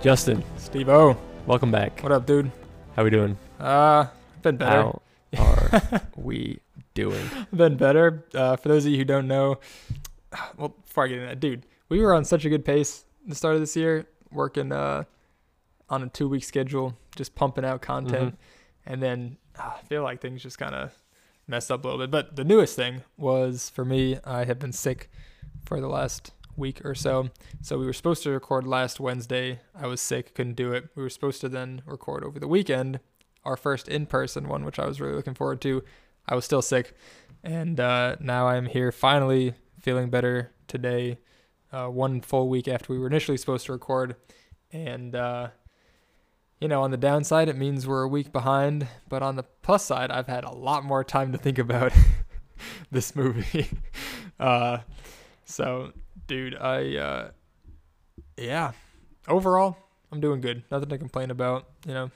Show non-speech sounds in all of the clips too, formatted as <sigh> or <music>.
Justin, Steve O, welcome back. what up, dude? How we doing? Uh, been better. How <laughs> are we doing? Been better. Uh, for those of you who don't know, well, before I get into that, dude, we were on such a good pace the start of this year, working uh on a two week schedule, just pumping out content, and then uh, I feel like things just kind of messed up a little bit. But the newest thing was for me, I have been sick for the last week or so. So we were supposed to record last Wednesday. I was sick, couldn't do it. We were supposed to then record over the weekend, our first in person one, which I was really looking forward to. I was still sick, and uh, now I'm here finally feeling better today, uh, one full week after we were initially supposed to record. And, uh, you know, on the downside, it means we're a week behind, but on the plus side, I've had a lot more time to think about <laughs> this movie. <laughs> uh, so, dude, I, uh, yeah, overall, I'm doing good. Nothing to complain about. You know,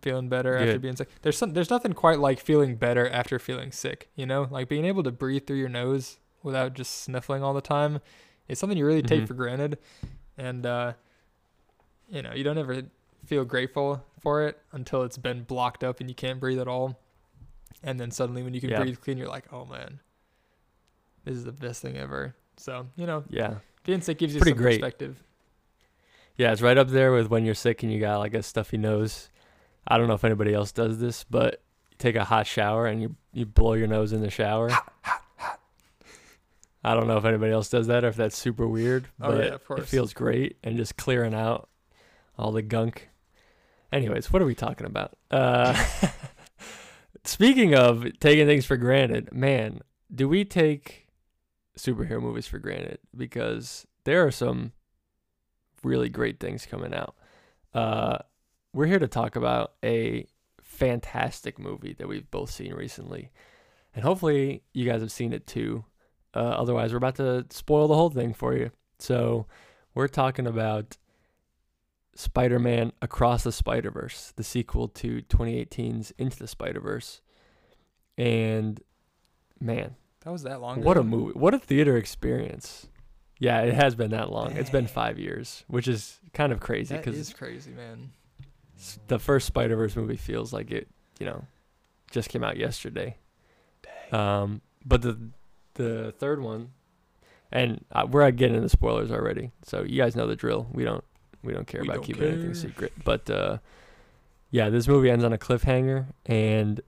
feeling better after being sick. There's some, there's nothing quite like feeling better after feeling sick. You know, like being able to breathe through your nose without just sniffling all the time is something you really take Mhm. for granted, and uh, you know, you don't ever feel grateful for it until it's been blocked up and you can't breathe at all. And then suddenly, when you can Yeah. breathe clean, you're like, oh man, this is the best thing ever. So you know, Yeah. being sick gives you Pretty some great. perspective. Yeah, it's right up there with when you're sick and you got like a stuffy nose. I don't know if anybody else does this, but you take a hot shower and you you blow your nose in the shower. I don't know if anybody else does that or if that's super weird, Oh, but yeah, of course. it feels great and just clearing out all the gunk. Anyways, what are we talking about? Uh, <laughs> speaking of taking things for granted, man, do we take superhero movies for granted? Because there are some really great things coming out. Uh, we're here to talk about a fantastic movie that we've both seen recently. And hopefully you guys have seen it too. Uh, otherwise, we're about to spoil the whole thing for you. So, we're talking about Spider Man Across the Spider Verse, the sequel to 2018's Into the Spider Verse. And man, That was that long. what a movie. What a theater experience. Yeah, it has been that long. It's been five years, which is kind of crazy That because is crazy, man. the first Spider Verse movie feels like it, you know, just came out yesterday. Um, but the the third one, and uh, we're getting into spoilers already, so you guys know the drill. We don't we don't care We about don't keeping anything secret. But uh, yeah, this movie ends on a cliffhanger, and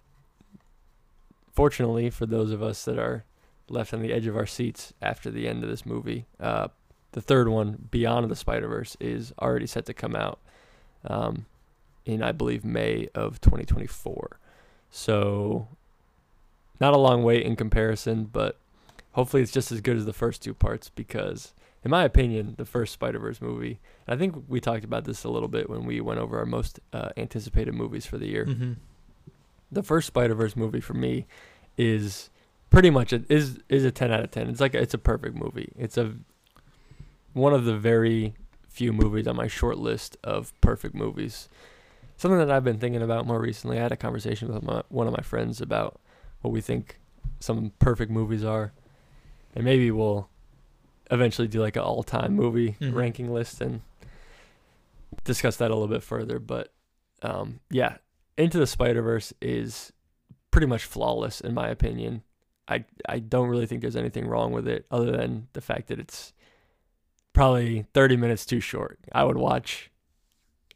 fortunately for those of us that are left on the edge of our seats after the end of this movie, uh, the third one, Beyond the Spider Verse, is already set to come out. Um, in I believe May of 2024. So not a long wait in comparison, but hopefully it's just as good as the first two parts because in my opinion, the first Spider-Verse movie, and I think we talked about this a little bit when we went over our most uh, anticipated movies for the year. Mm-hmm. The first Spider-Verse movie for me is pretty much a, is is a 10 out of 10. It's like it's a perfect movie. It's a one of the very few movies on my short list of perfect movies. Something that I've been thinking about more recently. I had a conversation with my, one of my friends about what we think some perfect movies are, and maybe we'll eventually do like an all-time movie Mhm. ranking list and discuss that a little bit further. But um, yeah, Into the Spider Verse is pretty much flawless in my opinion. I I don't really think there's anything wrong with it other than the fact that it's probably 30 minutes too short. I would watch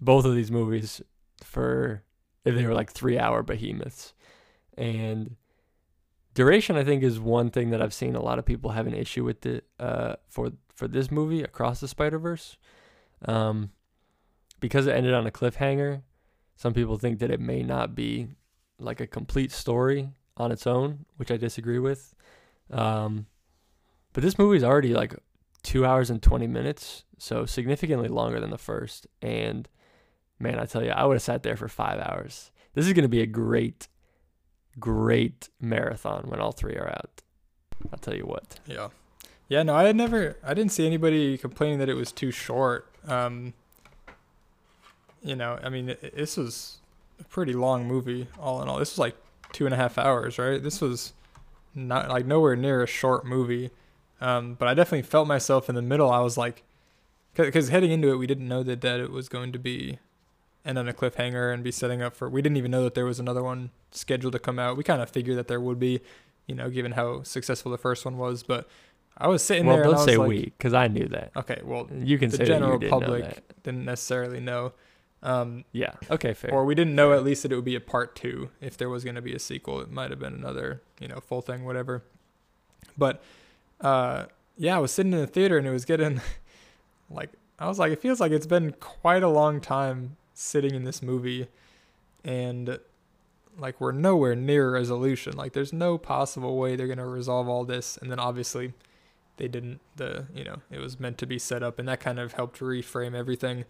both of these movies for if they were like 3-hour behemoths. And duration I think is one thing that I've seen a lot of people have an issue with it uh for for this movie Across the Spider-Verse. Um because it ended on a cliffhanger, some people think that it may not be like a complete story on its own, which I disagree with. Um, but this movie is already like two hours and 20 minutes, so significantly longer than the first. And man, I tell you, I would have sat there for five hours. This is going to be a great, great marathon when all three are out. I'll tell you what. Yeah. Yeah, no, I had never I didn't see anybody complaining that it was too short. Um you know, I mean this was a pretty long movie all in all. This was like two and a half hours, right? This was not like nowhere near a short movie. Um, but I definitely felt myself in the middle. I was like because heading into it, we didn't know that that it was going to be end on a cliffhanger and be setting up for. We didn't even know that there was another one scheduled to come out. We kind of figured that there would be, you know, given how successful the first one was. But I was sitting well, there. don't and I say like, we, because I knew that. Okay, well, You can the say general that you didn't public that. didn't necessarily know. Um, Yeah. Okay. Fair. or we didn't know at least that it would be a part two. If there was going to be a sequel, it might have been another, you know, full thing, whatever. But uh, yeah, I was sitting in the theater and it was getting <laughs> like I was like, it feels like it's been quite a long time sitting in this movie, and like we're nowhere near resolution. Like there's no possible way they're gonna resolve all this, and then obviously they didn't. The you know it was meant to be set up, and that kind of helped reframe everything.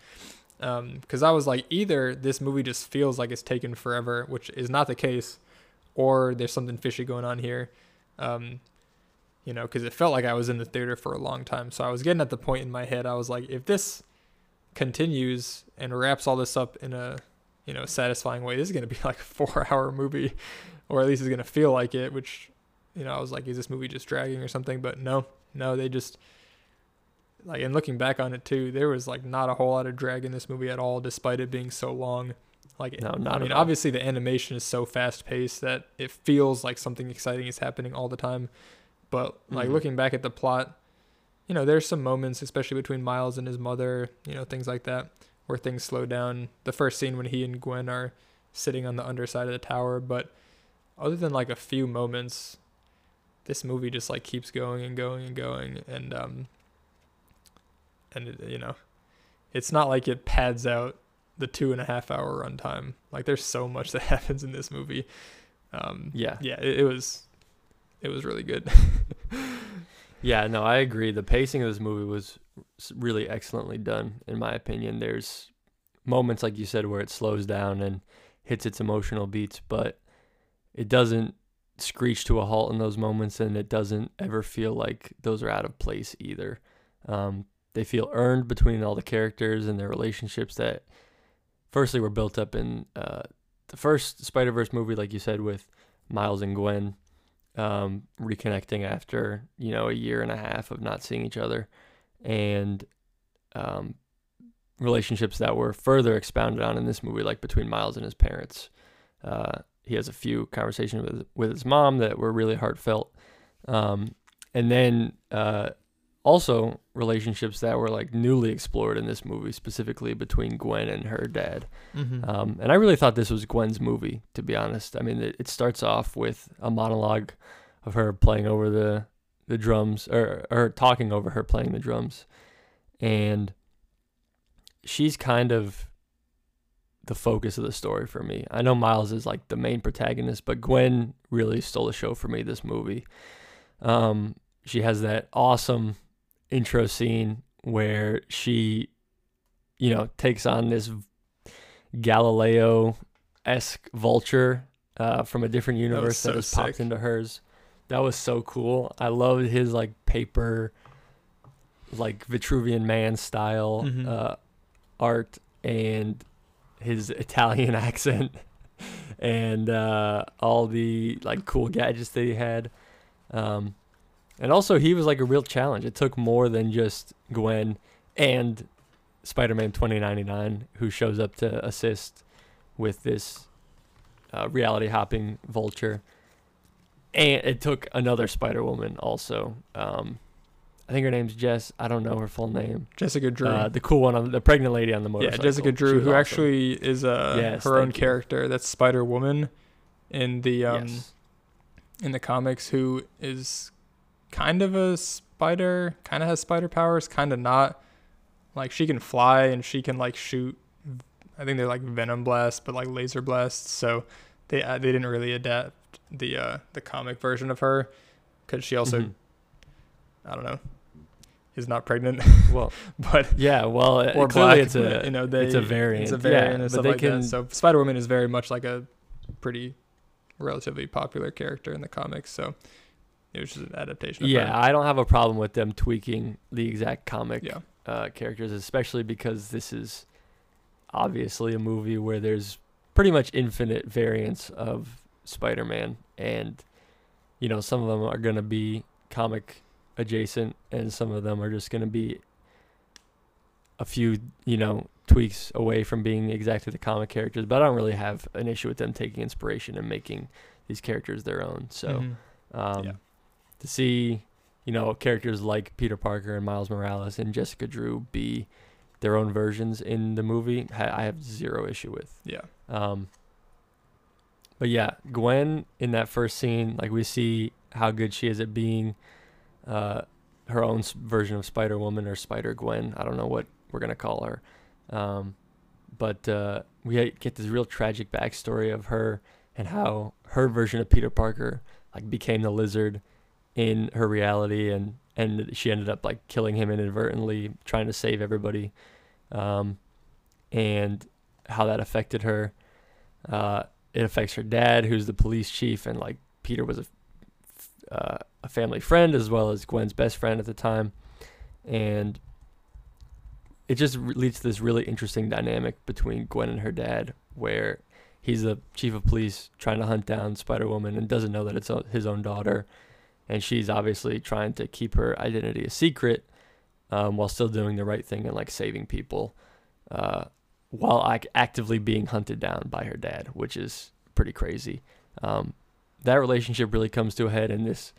Because I was like, either this movie just feels like it's taken forever, which is not the case, or there's something fishy going on here. Um, you know, because it felt like I was in the theater for a long time. So I was getting at the point in my head, I was like, if this continues and wraps all this up in a, you know, satisfying way, this is going to be <laughs> like a four hour movie, or at least it's going to feel like it, which, you know, I was like, is this movie just dragging or something? But no, no, they just, like, and looking back on it too, there was like not a whole lot of drag in this movie at all, despite it being so long. Like, No, not I mean, obviously the animation is so fast paced that it feels like something exciting is happening all the time. But like Mhm. looking back at the plot, you know, there's some moments, especially between Miles and his mother, you know, things like that, where things slow down. The first scene when he and Gwen are sitting on the underside of the tower, but other than like a few moments, this movie just like keeps going and going and going, and um, and it, you know, it's not like it pads out the two and a half hour runtime. Like there's so much that <laughs> happens in this movie. Um, yeah. yeah, it, it was, it was really good. <laughs> Yeah, no, I agree. The pacing of this movie was really excellently done, in my opinion. There's moments, like you said, where it slows down and hits its emotional beats, but it doesn't screech to a halt in those moments, and it doesn't ever feel like those are out of place either. Um, they feel earned between all the characters and their relationships that, firstly, were built up in uh, the first Spider Verse movie, like you said, with Miles and Gwen um, reconnecting after you know a year and a half of not seeing each other, and um, relationships that were further expounded on in this movie, like between Miles and his parents. Uh, he has a few conversations with with his mom that were really heartfelt, um, and then uh, also relationships that were like newly explored in this movie, specifically between Gwen and her dad. mm-hmm. Um, and I really thought this was Gwen's movie, to be honest. I mean, it, it starts off with a monologue of her playing over the the drums, or or talking over her playing the drums, and she's kind of the focus of the story for me. I know Miles is like the main protagonist, but Gwen really stole the show for me this movie. Um, she has that awesome intro scene where she, you know, takes on this Galileo esque vulture uh, from a different universe that, so has popped sick. into hers. That was so cool. I loved his like paper, like Vitruvian Man style Mhm. uh, art and his Italian <laughs> accent and uh, all the like cool gadgets that he had. Um, and also, he was like a real challenge. It took more than just Gwen and Spider Man 2099, who shows up to assist with this uh, reality hopping vulture. And it took another Spider Woman also. Um, I think her name's Jess. I don't know her full name. Jessica Drew. Uh, the cool one, on the pregnant lady on the motorcycle. yeah. Jessica Drew, who awesome. actually is uh, Yes, her own you. character. That's Spider Woman in the um, yes. in the comics, who is kind of a spider, kind of has spider powers, kind of not. Like she can fly and she can like shoot. I think they're like venom blasts, but like laser blasts. So they uh, they didn't really adapt the uh, the comic version of her because she also Mhm. I don't know is not pregnant, Well, <laughs> but yeah. Well, uh, or black. it's a <laughs> you know, they, it's a variant. It's a variant yeah, and stuff like can that. So Spider Woman is very much like a pretty relatively popular character in the comics. So it was just an adaptation. Of Yeah, her. I don't have a problem with them tweaking the exact comic yeah, uh, characters, especially because this is obviously a movie where there's pretty much infinite variants of Spider-Man, and you know some of them are gonna be comic adjacent, and some of them are just gonna be a few, you know, tweaks away from being exactly the comic characters, but I don't really have an issue with them taking inspiration and making these characters their own. So, Mhm. um, Yeah. To see, you know, characters like Peter Parker and Miles Morales and Jessica Drew be their own versions in the movie, I have zero issue with. yeah. Um, but yeah, Gwen in that first scene, like we see how good she is at being uh, her own version of Spider Woman or Spider Gwen. I don't know what we're gonna call her. Um, but uh, we get this real tragic backstory of her and how her version of Peter Parker like became the Lizard in her reality, and and she ended up like killing him inadvertently, trying to save everybody, um, and how that affected her. Uh, it affects her dad, who's the police chief, and like Peter was a uh, a family friend as well as Gwen's best friend at the time, and it just leads to this really interesting dynamic between Gwen and her dad, where he's the chief of police trying to hunt down Spider Woman and doesn't know that it's his own daughter, and she's obviously trying to keep her identity a secret, um, while still doing the right thing and like saving people, uh, while ac- actively being hunted down by her dad, which is pretty crazy. Um, that relationship really comes to a head in this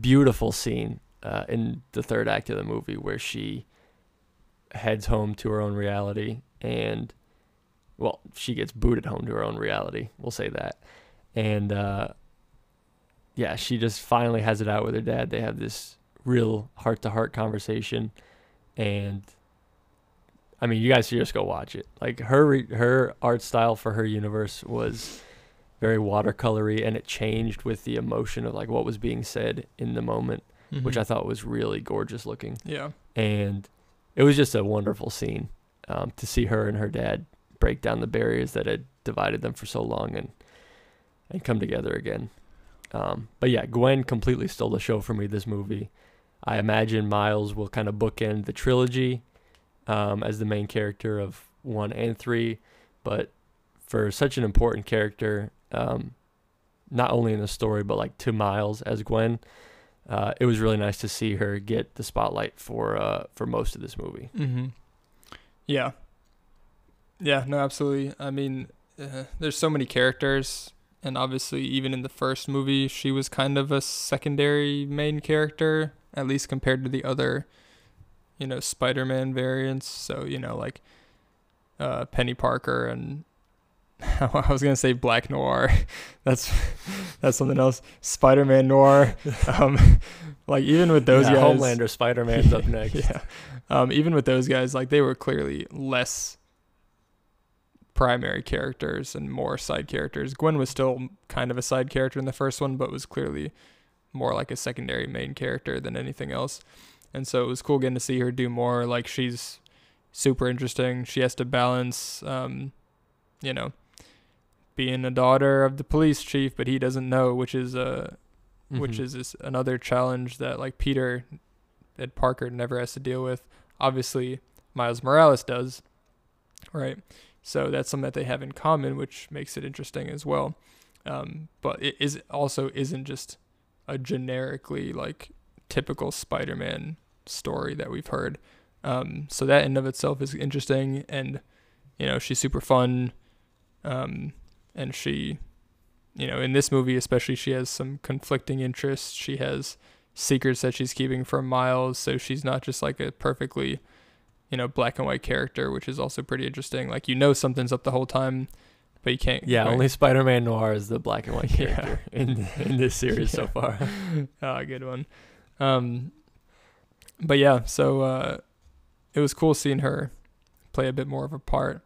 beautiful scene uh, in the third act of the movie where she heads home to her own reality and well she gets booted home to her own reality we'll say that and uh, yeah she just finally has it out with her dad they have this real heart-to-heart conversation and i mean you guys should just go watch it like her her art style for her universe was very watercolory and it changed with the emotion of like what was being said in the moment which Mhm. i thought was really gorgeous looking yeah. and it was just a wonderful scene um, to see her and her dad break down the barriers that had divided them for so long and and come together again. Um, but yeah, Gwen completely stole the show for me. This movie, I imagine Miles will kind of bookend the trilogy um, as the main character of one and three, but for such an important character, um, not only in the story but like to Miles as Gwen, uh, it was really nice to see her get the spotlight for uh, for most of this movie. Mm-hmm. Yeah. Yeah, no, absolutely. I mean, uh, there's so many characters, and obviously, even in the first movie, she was kind of a secondary main character, at least compared to the other, you know, Spider-Man variants. So you know, like uh, Penny Parker and <laughs> I was gonna say Black Noir. <laughs> that's <laughs> that's something else. Spider-Man Noir. Um, like even with those yeah, guys, Homelander, Spider Man's up next. yeah. Um, even with those guys, like they were clearly less primary characters and more side characters. Gwen was still kind of a side character in the first one, but was clearly more like a secondary main character than anything else. And so it was cool getting to see her do more. Like she's super interesting. She has to balance, um, you know, being a daughter of the police chief, but he doesn't know, which is uh, which Mhm. is this another challenge that like Peter Ed Parker never has to deal with. Obviously, Miles Morales does, right? So that's something that they have in common, which makes it interesting as well. Um, but it is also isn't just a generically like typical Spider-Man story that we've heard. Um, so that in of itself is interesting, and you know she's super fun, um, and she you know, in this movie especially, she has some conflicting interests. She has secrets that she's keeping from Miles, so she's not just like a perfectly, you know, black and white character, which is also pretty interesting. Like you know something's up the whole time, but you can't. Yeah, only Spider Man Noir is the black and white <laughs> Yeah. character in in this series so <laughs> far. <laughs> ah, good one. Um, but yeah, so uh, it was cool seeing her play a bit more of a part.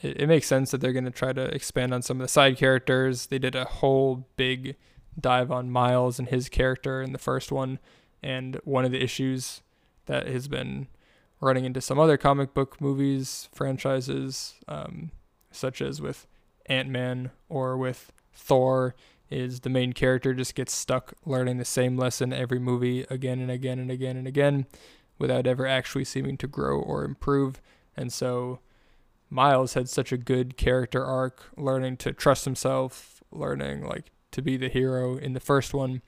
It, it makes sense that they're going to try to expand on some of the side characters. They did a whole big dive on Miles and his character in the first one, and one of the issues that has been running into some other comic book movies franchises, um, such as with Ant Man or with Thor, is the main character just gets stuck learning the same lesson every movie again and again and again and again without ever actually seeming to grow or improve. And so Miles had such a good character arc, learning to trust himself, learning like to be the hero in the first one,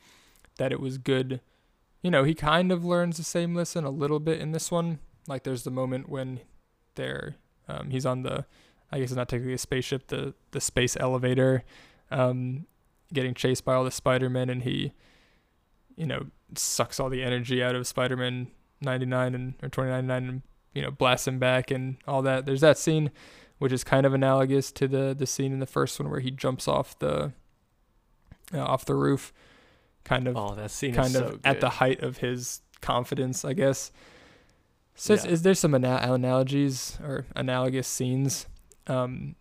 that it was good. You know, he kind of learns the same lesson a little bit in this one. Like there's the moment when they're um, he's on the I guess it's not technically a spaceship, the the space elevator, um, getting chased by all the Spider-Men, and he, you know, sucks all the energy out of Spider-Man 99 and or 2099 and you know blasts him back and all that. There's that scene, which is kind of analogous to the the scene in the first one where he jumps off the uh, off the roof, kind of Oh, that scene kind of so at the height of his confidence, I guess. So Yeah. is there some ana- analogies or analogous scenes, um,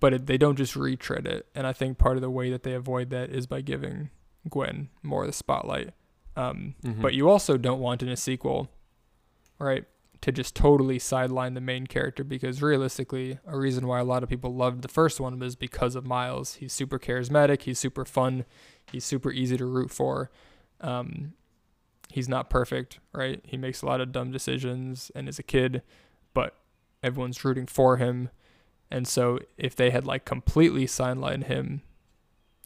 but it, they don't just retread it, and I think part of the way that they avoid that is by giving Gwen more of the spotlight. Um, Mhm. But you also don't want in a sequel, right, to just totally sideline the main character because realistically, a reason why a lot of people loved the first one was because of Miles. He's super charismatic, he's super fun, he's super easy to root for. Um, he's not perfect, right? He makes a lot of dumb decisions and is a kid, but everyone's rooting for him. And so if they had like completely sidelined him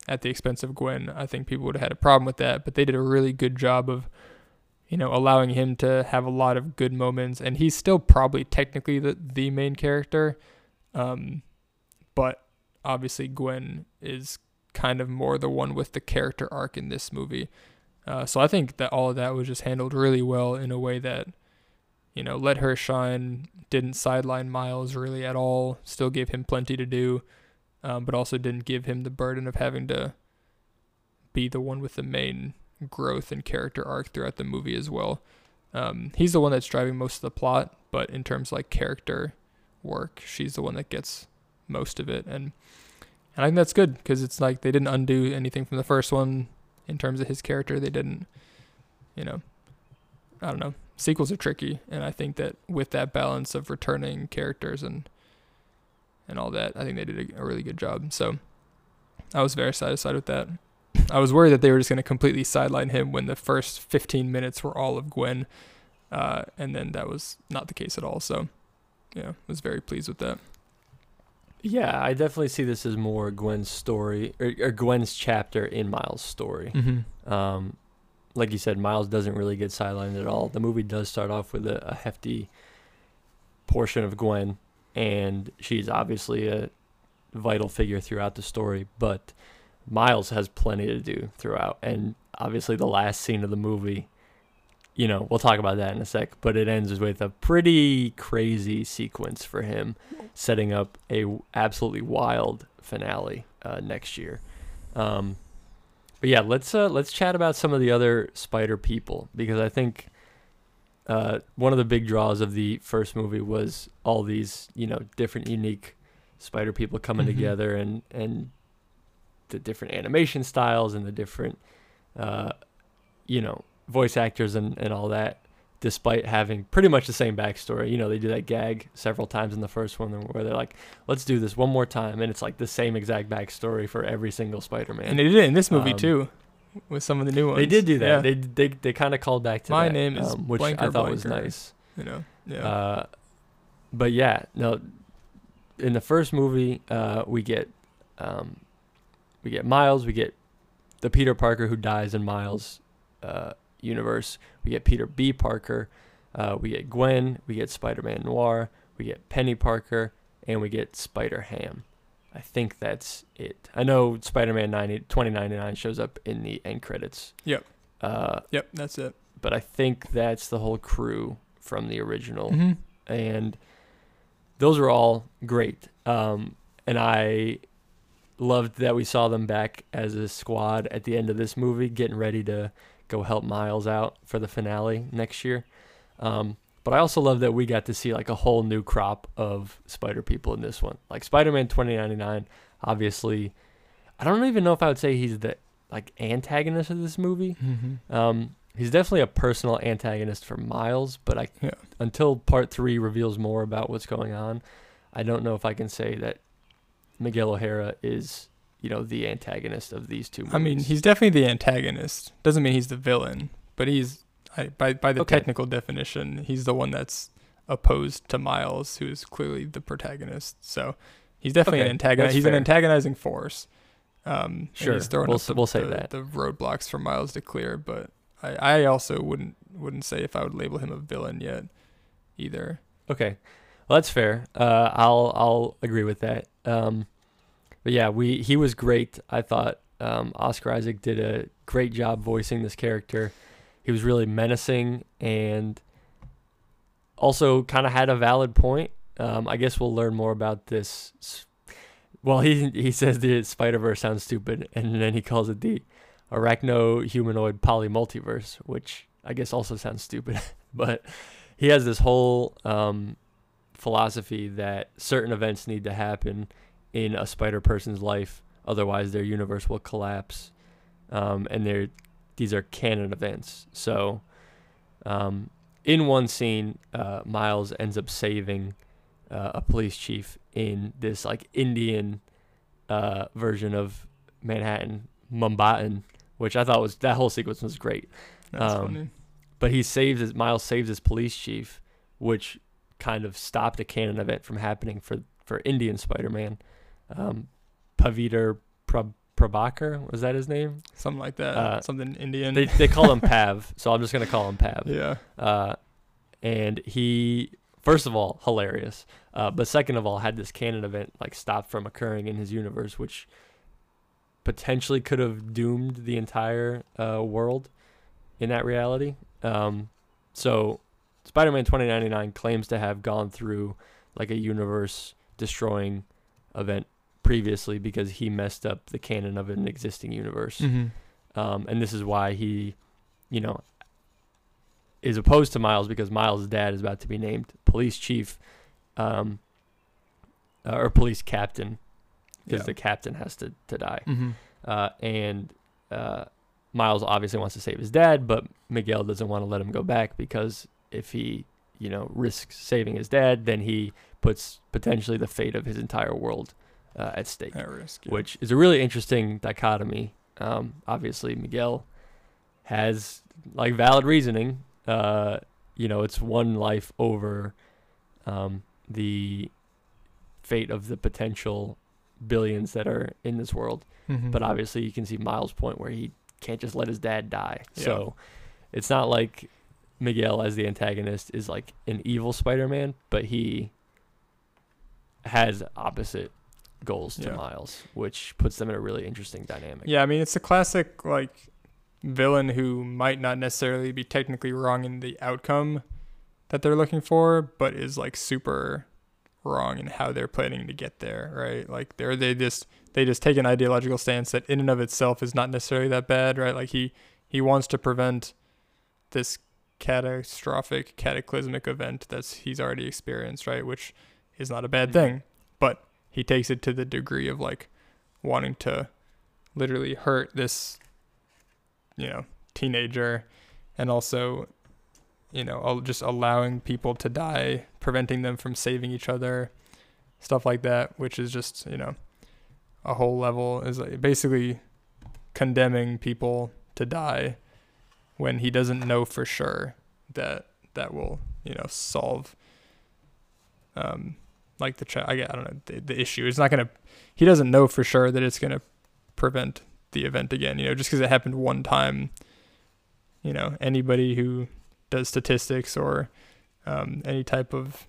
at the expense of Gwen, I think people would have had a problem with that. But they did a really good job of, you know, allowing him to have a lot of good moments, and he's still probably technically the the main character, um, but obviously Gwen is kind of more the one with the character arc in this movie. Uh, so I think that all of that was just handled really well in a way that, you know, let her shine, didn't sideline Miles really at all, still gave him plenty to do, um, but also didn't give him the burden of having to be the one with the main growth and character arc throughout the movie as well. Um, he's the one that's driving most of the plot, but in terms of like character work, she's the one that gets most of it, and and I think that's good because it's like they didn't undo anything from the first one in terms of his character. They didn't, you know, I don't know. Sequels are tricky, and I think that with that balance of returning characters and and all that, I think they did a, a really good job. So I was very satisfied with that. I was worried that they were just going to completely sideline him when the first 15 minutes were all of Gwen, uh, and then that was not the case at all. So, yeah, was very pleased with that. Yeah, I definitely see this as more Gwen's story or, or Gwen's chapter in Miles' story. Mm-hmm. Um, like you said, Miles doesn't really get sidelined at all. The movie does start off with a, a hefty portion of Gwen, and she's obviously a vital figure throughout the story. But Miles has plenty to do throughout, and obviously the last scene of the movie. You know, we'll talk about that in a sec, but it ends with a pretty crazy sequence for him, setting up a absolutely wild finale uh, next year. Um, but yeah, let's uh, let's chat about some of the other spider people because I think uh, one of the big draws of the first movie was all these you know different unique spider people coming Mhm. together and and the different animation styles and the different uh, you know voice actors and, and all that despite having pretty much the same backstory you know they do that gag several times in the first one where they're like let's do this one more time and it's like the same exact backstory for every single spider-man And they did it in this movie Um, too, with some of the new ones. they did do that. Yeah. They they they kind of called back to My that, name is um, which blank I thought was nice. you know, yeah. Uh, but yeah, no. In the first movie, uh, we get um, we get Miles. We get the Peter Parker who dies in Miles' uh, universe. We get Peter B. Parker. Uh, we get Gwen. We get Spider-Man Noir. We get Penny Parker, and we get Spider Ham. I think that's it. I know Spider-Man 90, 2099 shows up in the end credits. Yep. Uh, yep, that's it. but I think that's the whole crew from the original, hmm and those are all great. Um, and I loved that we saw them back as a squad at the end of this movie, getting ready to go help Miles out for the finale next year. Um, but I also love that we got to see like a whole new crop of Spider people in this one, like Spider-Man 2099. Obviously, I don't even know if I would say he's the like antagonist of this movie. hmm Um, he's definitely a personal antagonist for Miles, but I Yeah. until part three reveals more about what's going on, I don't know if I can say that Miguel O'Hara is you know the antagonist of these two. Movies. I mean, he's definitely the antagonist. Doesn't mean he's the villain, but he's I, by by the Okay. technical definition, he's the one that's opposed to Miles, who is clearly the protagonist. So he's definitely Okay, an antagonist. that's He's an antagonizing force. Um, Sure, he's throwing we'll the, we'll say the- that. the roadblocks for Miles to clear. But I, I also wouldn't wouldn't say if I would label him a villain yet. either. Okay, well that's fair. Uh, I'll I'll agree with that. Um, but yeah, we he was great. I thought um, Oscar Isaac did a great job voicing this character. He was really menacing and also kind of had a valid point. Um, I guess we'll learn more about this. Well, <laughs> he he says the Spider Verse sounds stupid, and then he calls it the arachno humanoid polymultiverse, which I guess also sounds stupid. <laughs> but he has this whole um, philosophy that certain events need to happen in a spider person's life, otherwise their universe will collapse. Um, and they're these are canon events. So, um, in one scene, uh, Miles ends up saving uh, a police chief in this like Indian uh, version of Manhattan, Mumbai, which I thought was that whole sequence was great. That's Um, funny. But he saves his Miles saves his police chief, which kind of stopped a canon event from happening for for Indian Spider-Man. Um, Paviter Prab- Prabhakar was that his name? Something like that. uh, Something Indian. They they call him <laughs> Pav, so I'm just gonna call him Pav. yeah. Uh, and he first of all hilarious, uh, but second of all had this canon event like stopped from occurring in his universe, which potentially could have doomed the entire uh, world in that reality. Um, so Spider-Man 2099 claims to have gone through like a universe destroying event previously because he messed up the canon of an existing universe Mm-hmm. um, and this is why he, you know, is opposed to Miles because Miles' dad is about to be named police chief, um, uh, or police captain, because Yeah. the captain has to to die. Mm-hmm. Uh, and uh, Miles obviously wants to save his dad, but Miguel doesn't want to let him go back because if he, you know, risks saving his dad, then he puts potentially the fate of his entire world uh, at stake At risk. yeah. which is a really interesting dichotomy. Um, obviously, Miguel has like valid reasoning. Uh, you know, it's one life over um, the fate of the potential billions that are in this world. Mhm. But obviously, you can see Miles' point where he can't just let his dad die. Yeah. So it's not like Miguel, as the antagonist, is like an evil Spider-Man, but he has opposite goals to Yeah. Miles, which puts them in a really interesting dynamic. Yeah, I mean it's a classic like villain who might not necessarily be technically wrong in the outcome that they're looking for, but is like super wrong in how they're planning to get there, right? Like they're they just they just take an ideological stance that in and of itself is not necessarily that bad, right? Like he he wants to prevent this catastrophic cataclysmic event that's he's already experienced, right? Which is not a bad Mhm. thing, but he takes it to the degree of like wanting to literally hurt this you know teenager and also you know just allowing people to die preventing them from saving each other stuff like that which is just you know a whole level is like basically condemning people to die when he doesn't know for sure that that will you know solve um like the cha- I, I don't know the, the issue. It's not gonna he doesn't know for sure that it's gonna prevent the event again you know just because it happened one time you know anybody who does statistics or um, any type of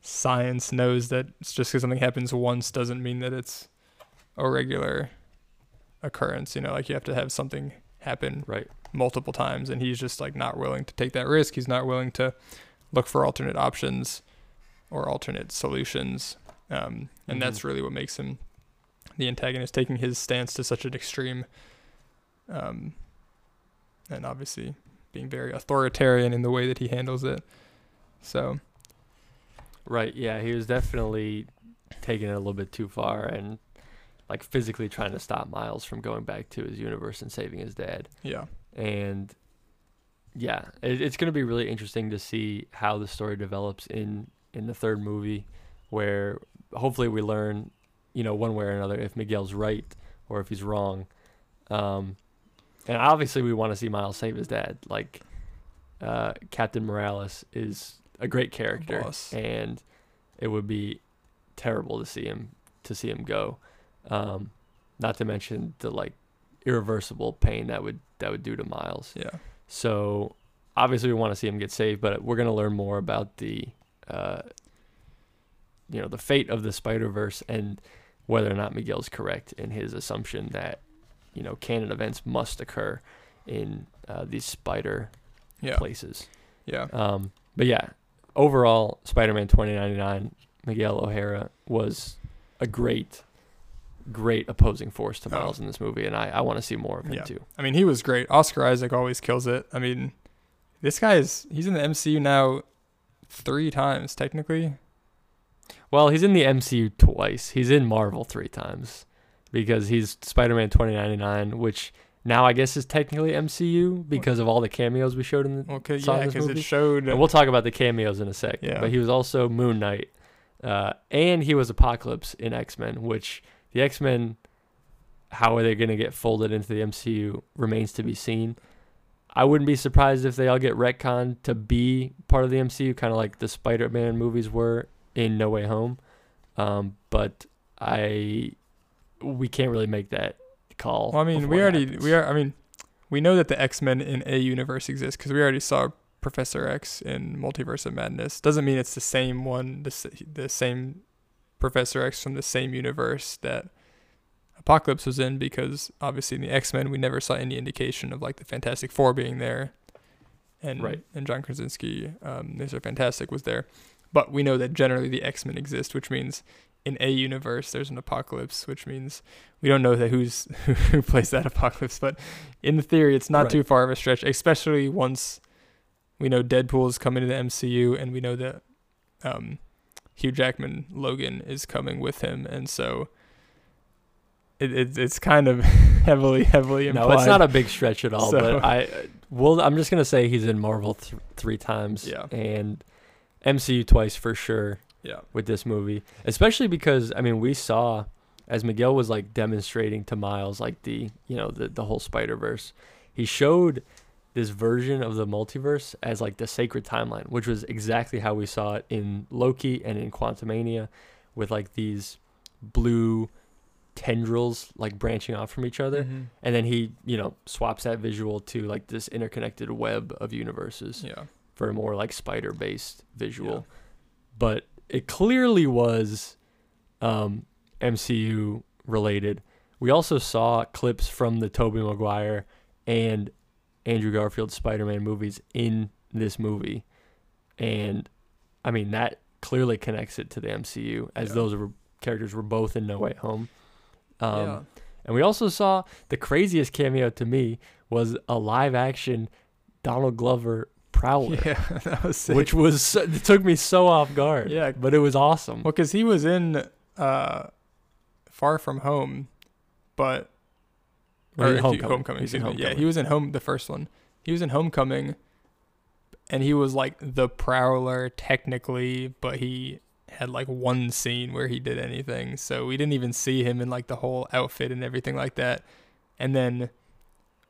science knows that it's just because something happens once doesn't mean that it's a regular occurrence you know like you have to have something happen Right. multiple times and he's just like not willing to take that risk. He's not willing to look for alternate options or alternate solutions um, and that's Mhm. really what makes him the antagonist taking his stance to such an extreme um, and obviously being very authoritarian in the way that he handles it so Right. Yeah, he was definitely taking it a little bit too far and like physically trying to stop Miles from going back to his universe and saving his dad. yeah and yeah, it, it's going to be really interesting to see how the story develops in in the third movie, where hopefully we learn, you know, one way or another if Miguel's right or if he's wrong. Um, and obviously we want to see Miles save his dad. Like uh, Captain Morales is a great character, boss. and it would be terrible to see him to see him go. Um, not to mention the like irreversible pain that would that would do to Miles. yeah So obviously we want to see him get saved, but we're gonna learn more about the, uh, you know, the fate of the Spider Verse and whether or not Miguel's correct in his assumption that, you know, canon events must occur in uh, these spider Yeah. places. Yeah. Um, but yeah, overall, Spider-Man 2099, Miguel O'Hara was a great, great opposing force to Oh. Miles in this movie, and I, I want to see more of him Yeah. too. I mean, he was great. Oscar Isaac always kills it. I mean, this guy is he's in the MCU now three times technically. Well, he's in the MCU twice. He's in Marvel three times because he's Spider-Man 2099, which now I guess is technically MCU because of all the cameos we showed in the. Saw yeah, because it showed. And we'll talk about the cameos in a sec. Yeah. But he was also Moon Knight, uh, and he was Apocalypse in X Men, which the X Men, how are they going to get folded into the MCU remains to be seen. I wouldn't be surprised if they all get retconned to be part of the MCU, kind of like the Spider Man movies were in No Way Home. Um, but I, we can't really make that call. well, I mean, we already happens. we are. I mean, we know that the X Men in a universe exists because we already saw Professor X in Multiverse of Madness. Doesn't mean it's the same one, the the same Professor X from the same universe that Apocalypse was in because obviously in the X Men we never saw any indication of like the Fantastic Four being there, and Right. and John Krasinski, um, Mr. Fantastic was there, but we know that generally the X Men exist, which means in a universe there's an Apocalypse, which means we don't know that who's <laughs> who plays that Apocalypse, but in the theory it's not Right. too far of a stretch, especially once we know Deadpool's coming to the MCU and we know that um, Hugh Jackman Logan is coming with him, and so it, it it's kind of <laughs> heavily heavily implied. No, it's not a big stretch at all. So- But I, well, I'm just gonna say he's in Marvel th- three times, Yeah. and MCU twice for sure yeah with this movie. Especially because I mean, we saw as Miguel was like demonstrating to Miles like the you know the the whole Spider Verse. He showed this version of the multiverse as like the sacred timeline, which was exactly how we saw it in Loki and in Quantumania, with like these blue tendrils like branching off from each other. Mhm. and then he you know swaps that visual to like this interconnected web of universes. Yeah. For a more like spider based visual but it clearly was um mcu related. We also saw clips from the tobey maguire and andrew garfield spider-man movies in this movie. And i mean that clearly connects it to the mcu as Yeah. those were characters were both in no way home um, yeah and we also saw the craziest cameo to me was a live action Donald Glover Prowler, <laughs> yeah <laughs> that was sick. which was so- it took me so off guard. Yeah. but it was awesome. Well, because he was in uh, Far From Home, but Or or if you- Homecoming. Homecoming. He's in me. Yeah, he was in Home, the first one. He was in Homecoming, and he was like the Prowler technically, but he had like one scene where he did anything, so we didn't even see him in like the whole outfit and everything like that. And then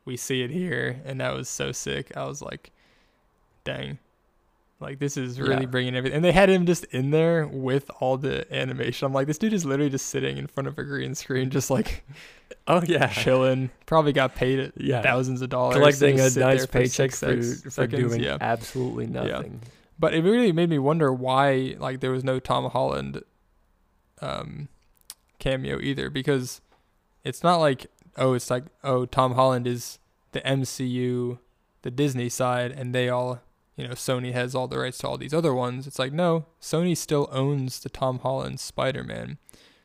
we see it here, and that was so sick. I was like, dang. Like this is really Yeah. bringing everything, and they had him just in there with all the animation. I'm like, this dude is literally just sitting in front of a green screen, just like <laughs> Oh yeah, chilling. Probably got paid yeah. thousands of dollars. Collecting a nice paycheck for, for doing Yeah. absolutely nothing. But it really made me wonder why like there was no Tom Holland um cameo either because it's not like oh it's like oh Tom Holland is the MCU the Disney side and they all you know Sony has all the rights to all these other ones. It's like no Sony still owns the Tom Holland Spider-Man.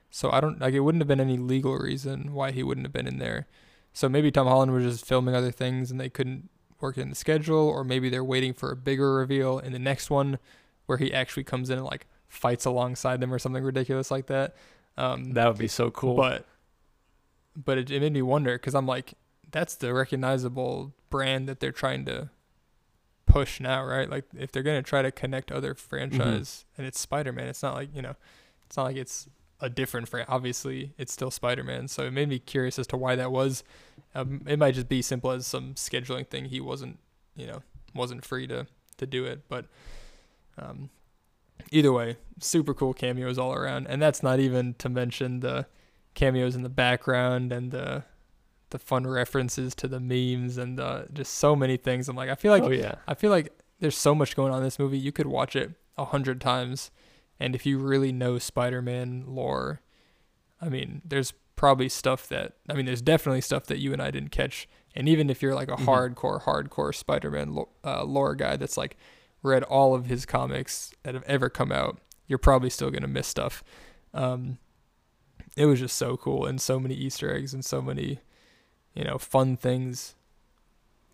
So I don't like it wouldn't have been any legal reason why he wouldn't have been in there. So maybe Tom Holland was just filming other things and they couldn't work in the schedule, or maybe they're waiting for a bigger reveal in the next one where he actually comes in and like fights alongside them or something ridiculous like that. Um, That would be so cool. But but it, it made me wonder because I'm like, that's the recognizable brand that they're trying to push now, right? Like if they're gonna try to connect other franchise and it's Spider Man, it's not like you know, it's not like it's a different frame. Obviously, it's still Spider Man. So it made me curious as to why that was. Um, it might just be simple as some scheduling thing. He wasn't, you know, wasn't free to to do it. But um, either way, super cool cameos all around, and that's not even to mention the cameos in the background and the the fun references to the memes and uh, just so many things. I'm like, I feel like oh yeah, I feel like there's so much going on in this movie. You could watch it a hundred times, and if you really know Spider-Man lore, I mean, there's probably stuff that I mean, there's definitely stuff that you and I didn't catch. And even if you're like a Mhm. hardcore, hardcore Spider-Man uh, lore guy that's like read all of his comics that have ever come out, you're probably still gonna miss stuff. Um, it was just so cool and so many Easter eggs and so many, you know, fun things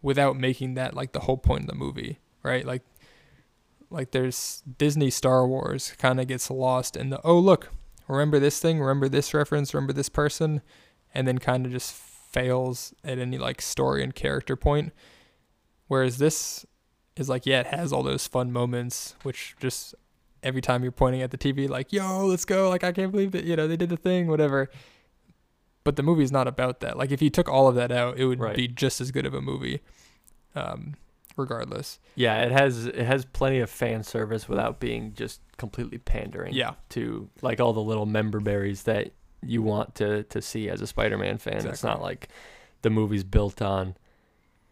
without making that like the whole point of the movie, right? Like like there's Disney Star Wars kind of gets lost in the oh look, remember this thing, remember this reference, remember this person and then kind of just fails at any like story and character point. Whereas this is like yeah, it has all those fun moments which just every time you're pointing at the TV like, "Yo, let's go." Like I can't believe that, you know, they did the thing, whatever. But the movie's not about that. Like if you took all of that out, it would Right. be just as good of a movie. Um regardless. yeah. It has it has plenty of fan service without being just completely pandering. Yeah. to like all the little member berries that you want to to see as a Spider-Man fan. It's not like the movie's built on,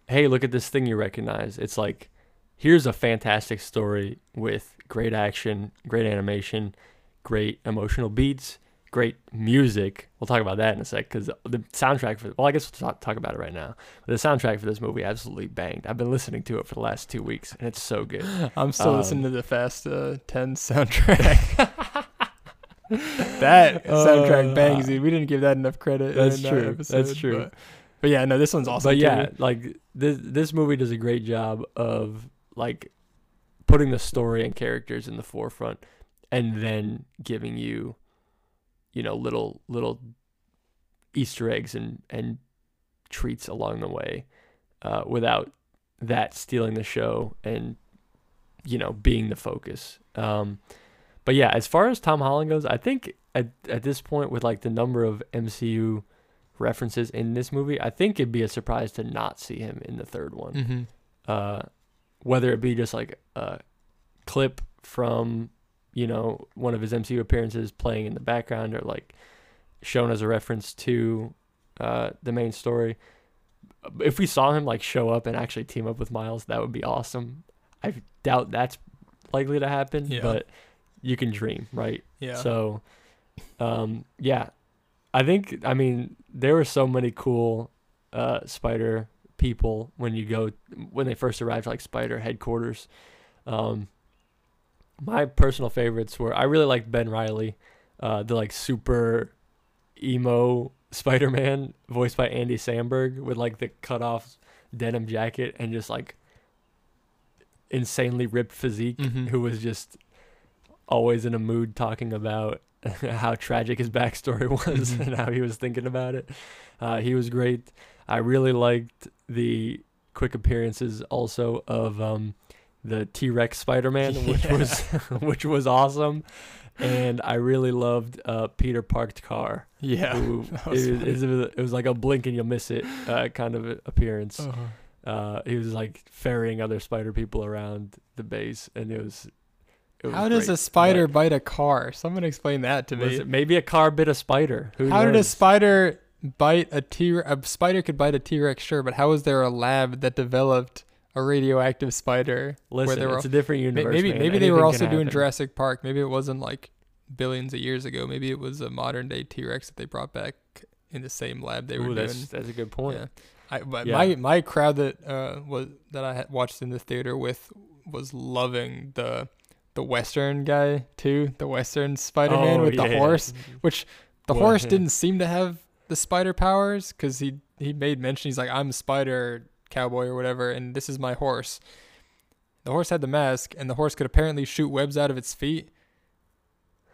hey, look at this thing you recognize. It's like, here's a fantastic story with great action, great animation, great emotional beats, great music. We'll talk about that in a sec because the soundtrack for well, I guess we'll talk, talk about it right now. But the soundtrack for this movie absolutely banged. I've been listening to it for the last two weeks, and it's so good. <gasps> I'm still Um, listening to the Fast uh, 10 soundtrack. <laughs> that soundtrack Uh, bangs, dude. We didn't give that enough credit. That's true. That's true. But, but yeah, no, this one's awesome. but too. yeah, like this this movie does a great job of like putting the story and characters in the forefront, and then giving you, you know, little little Easter eggs and and treats along the way, uh, without that stealing the show and you know being the focus. Um, but yeah, as far as Tom Holland goes, I think at at this point with like the number of MCU references in this movie, I think it'd be a surprise to not see him in the third one. Mhm. Uh, whether it be just like a clip from, you know, one of his MCU appearances playing in the background or like shown as a reference to uh, the main story. If we saw him like show up and actually team up with Miles, that would be awesome. I doubt that's likely to happen, Yeah. but you can dream, right? Yeah. So, um, yeah, I think I mean there were so many cool uh, spider people when you go when they first arrived like spider headquarters. Um, my personal favorites were I really liked Ben Reilly, uh, the like super emo Spider-Man voiced by Andy Samberg with like the cut off denim jacket and just like insanely ripped physique Mhm. who was just always in a mood talking about <laughs> how tragic his backstory <laughs> was Mhm. and how he was thinking about it. Uh, he was great. I really liked the quick appearances also of um, the T Rex Spider Man, <laughs> which was <laughs> which was awesome. And I really loved uh, Peter Parked Car. yeah. Who <laughs> was it, was, it, was, it was like a blink and you'll miss it uh, kind of appearance. Uh-huh. Uh, he was like ferrying other spider people around the base, and it was. It was How does great. a spider But bite a car? Someone explain that to me. maybe a car bit a spider? Who How did a spider bite a T? A spider could bite a T Rex, sure, but how was there a lab that developed a radioactive spider? Listen, they were it's a different universe. maybe man. maybe they were also doing. Jurassic Park. Maybe it wasn't like billions of years ago. Maybe it was a modern day T Rex that they brought back in the same lab they were Ooh, doing. that's that's a good point. Yeah. I, but Yeah. my my crowd that uh was that I had watched in the theater with was loving the the Western guy too, the Western Spider Man Oh, with yeah, the horse. Which the Well, horse didn't seem to have the spider powers because he he made mention he's like I'm Spider Cowboy or whatever, and this is my horse. The horse had the mask, and the horse could apparently shoot webs out of its feet.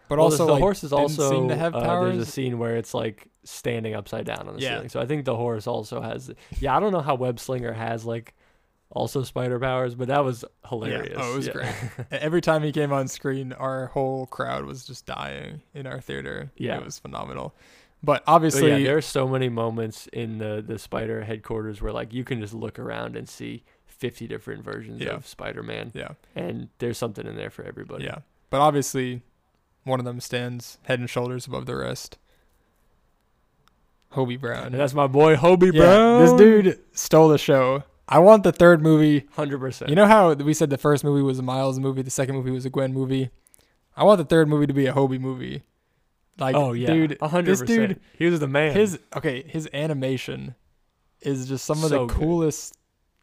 But Well, also, the like, horse is also seem to have uh, there's a scene where it's like standing upside down on the Yeah. ceiling. So I think the horse also has. Yeah, I don't know how Web Slinger has like also spider powers, but that was hilarious. Yeah. Oh, it was Yeah. <laughs> Every time he came on screen, our whole crowd was just dying in our theater. Yeah. it was phenomenal. But But obviously, yeah, there are so many moments in the the spider headquarters where like you can just look around and see 50 different versions Yeah. of Spider-Man, yeah, and there's something in there for everybody. yeah. But obviously, one of them stands head and shoulders above the rest. Hobie Brown. And that's my boy Hobie Yeah, Brown. this dude stole the show. I want the third movie. hundred percent. You know how we said the first movie was a Miles movie, the second movie was a Gwen movie. I want the third movie to be a Hobie movie. Like, oh yeah, dude, 100%. this dude. He was the man. his okay, his animation is just some of So the good. coolest.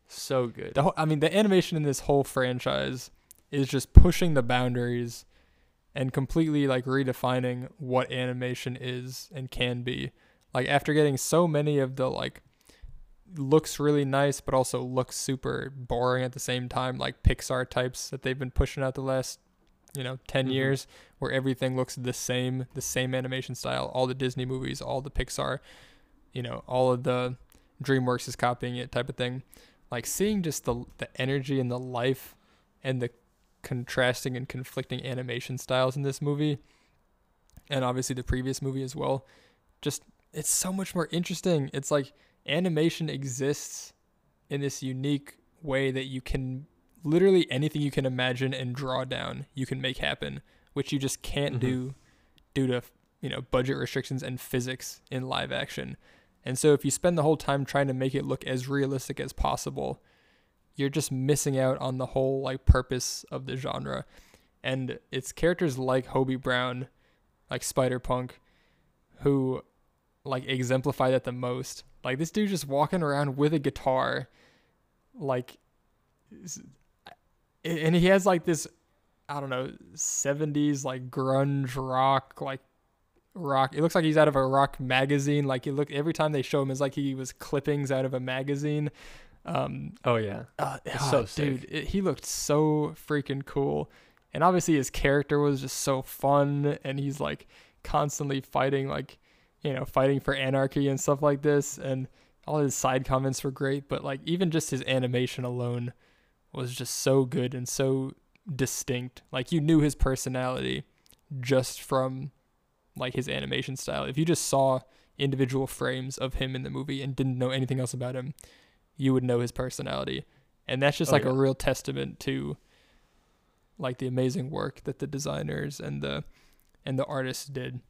so good. The whole, I mean, the animation in this whole franchise is just pushing the boundaries and completely like redefining what animation is and can be. Like after getting so many of the like looks really nice but also looks super boring at the same time like Pixar types that they've been pushing out the last you know 10 Mhm. years where everything looks the same the same animation style all the Disney movies all the Pixar you know all of the DreamWorks is copying it type of thing like seeing just the the energy and the life and the contrasting and conflicting animation styles in this movie and obviously the previous movie as well just it's so much more interesting it's like animation exists in this unique way that you can literally anything you can imagine and draw down you can make happen which you just can't Mhm. do due to you know budget restrictions and physics in live action. And so if you spend the whole time trying to make it look as realistic as possible you're just missing out on the whole like purpose of the genre. And it's characters like hobie brown like spider punk who like exemplify that the most. Like this dude just walking around with a guitar like and he has like this i don't know 70s like grunge rock like rock. It looks like he's out of a rock magazine. Like it look every time they show him is like he was clippings out of a magazine. Um Oh yeah. uh, It's ah, so dude, it, he looked so freaking cool, and obviously his character was just so fun, and he's like constantly fighting, like you know, fighting for anarchy and stuff like this, and all his side comments were great, but like even just his animation alone was just so good and so distinct. Like you knew his personality just from like his animation style. If you just saw individual frames of him in the movie and didn't know anything else about him, you would know his personality. And that's just Oh, like yeah. a real testament to like the amazing work that the designers and the and the artists did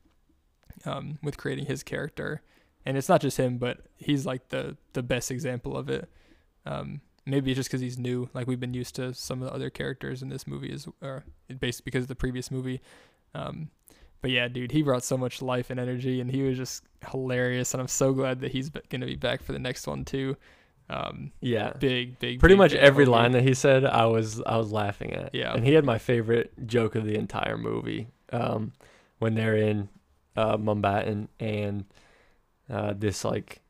um, with creating his character. And it's not just him, but he's like the the best example of it. Um, maybe it's just because he's new. Like we've been used to some of the other characters in this movie, is or based because of the previous movie. Um, but yeah, dude, he brought so much life and energy, and he was just hilarious. And I'm so glad that he's gonna be back for the next one too. Um, Yeah. big, big, Pretty big much of every Hobie. line that he said, I was I was laughing at. Yeah. And he had my favorite joke of the entire movie. Um, when they're in uh, Mumbai and uh, this like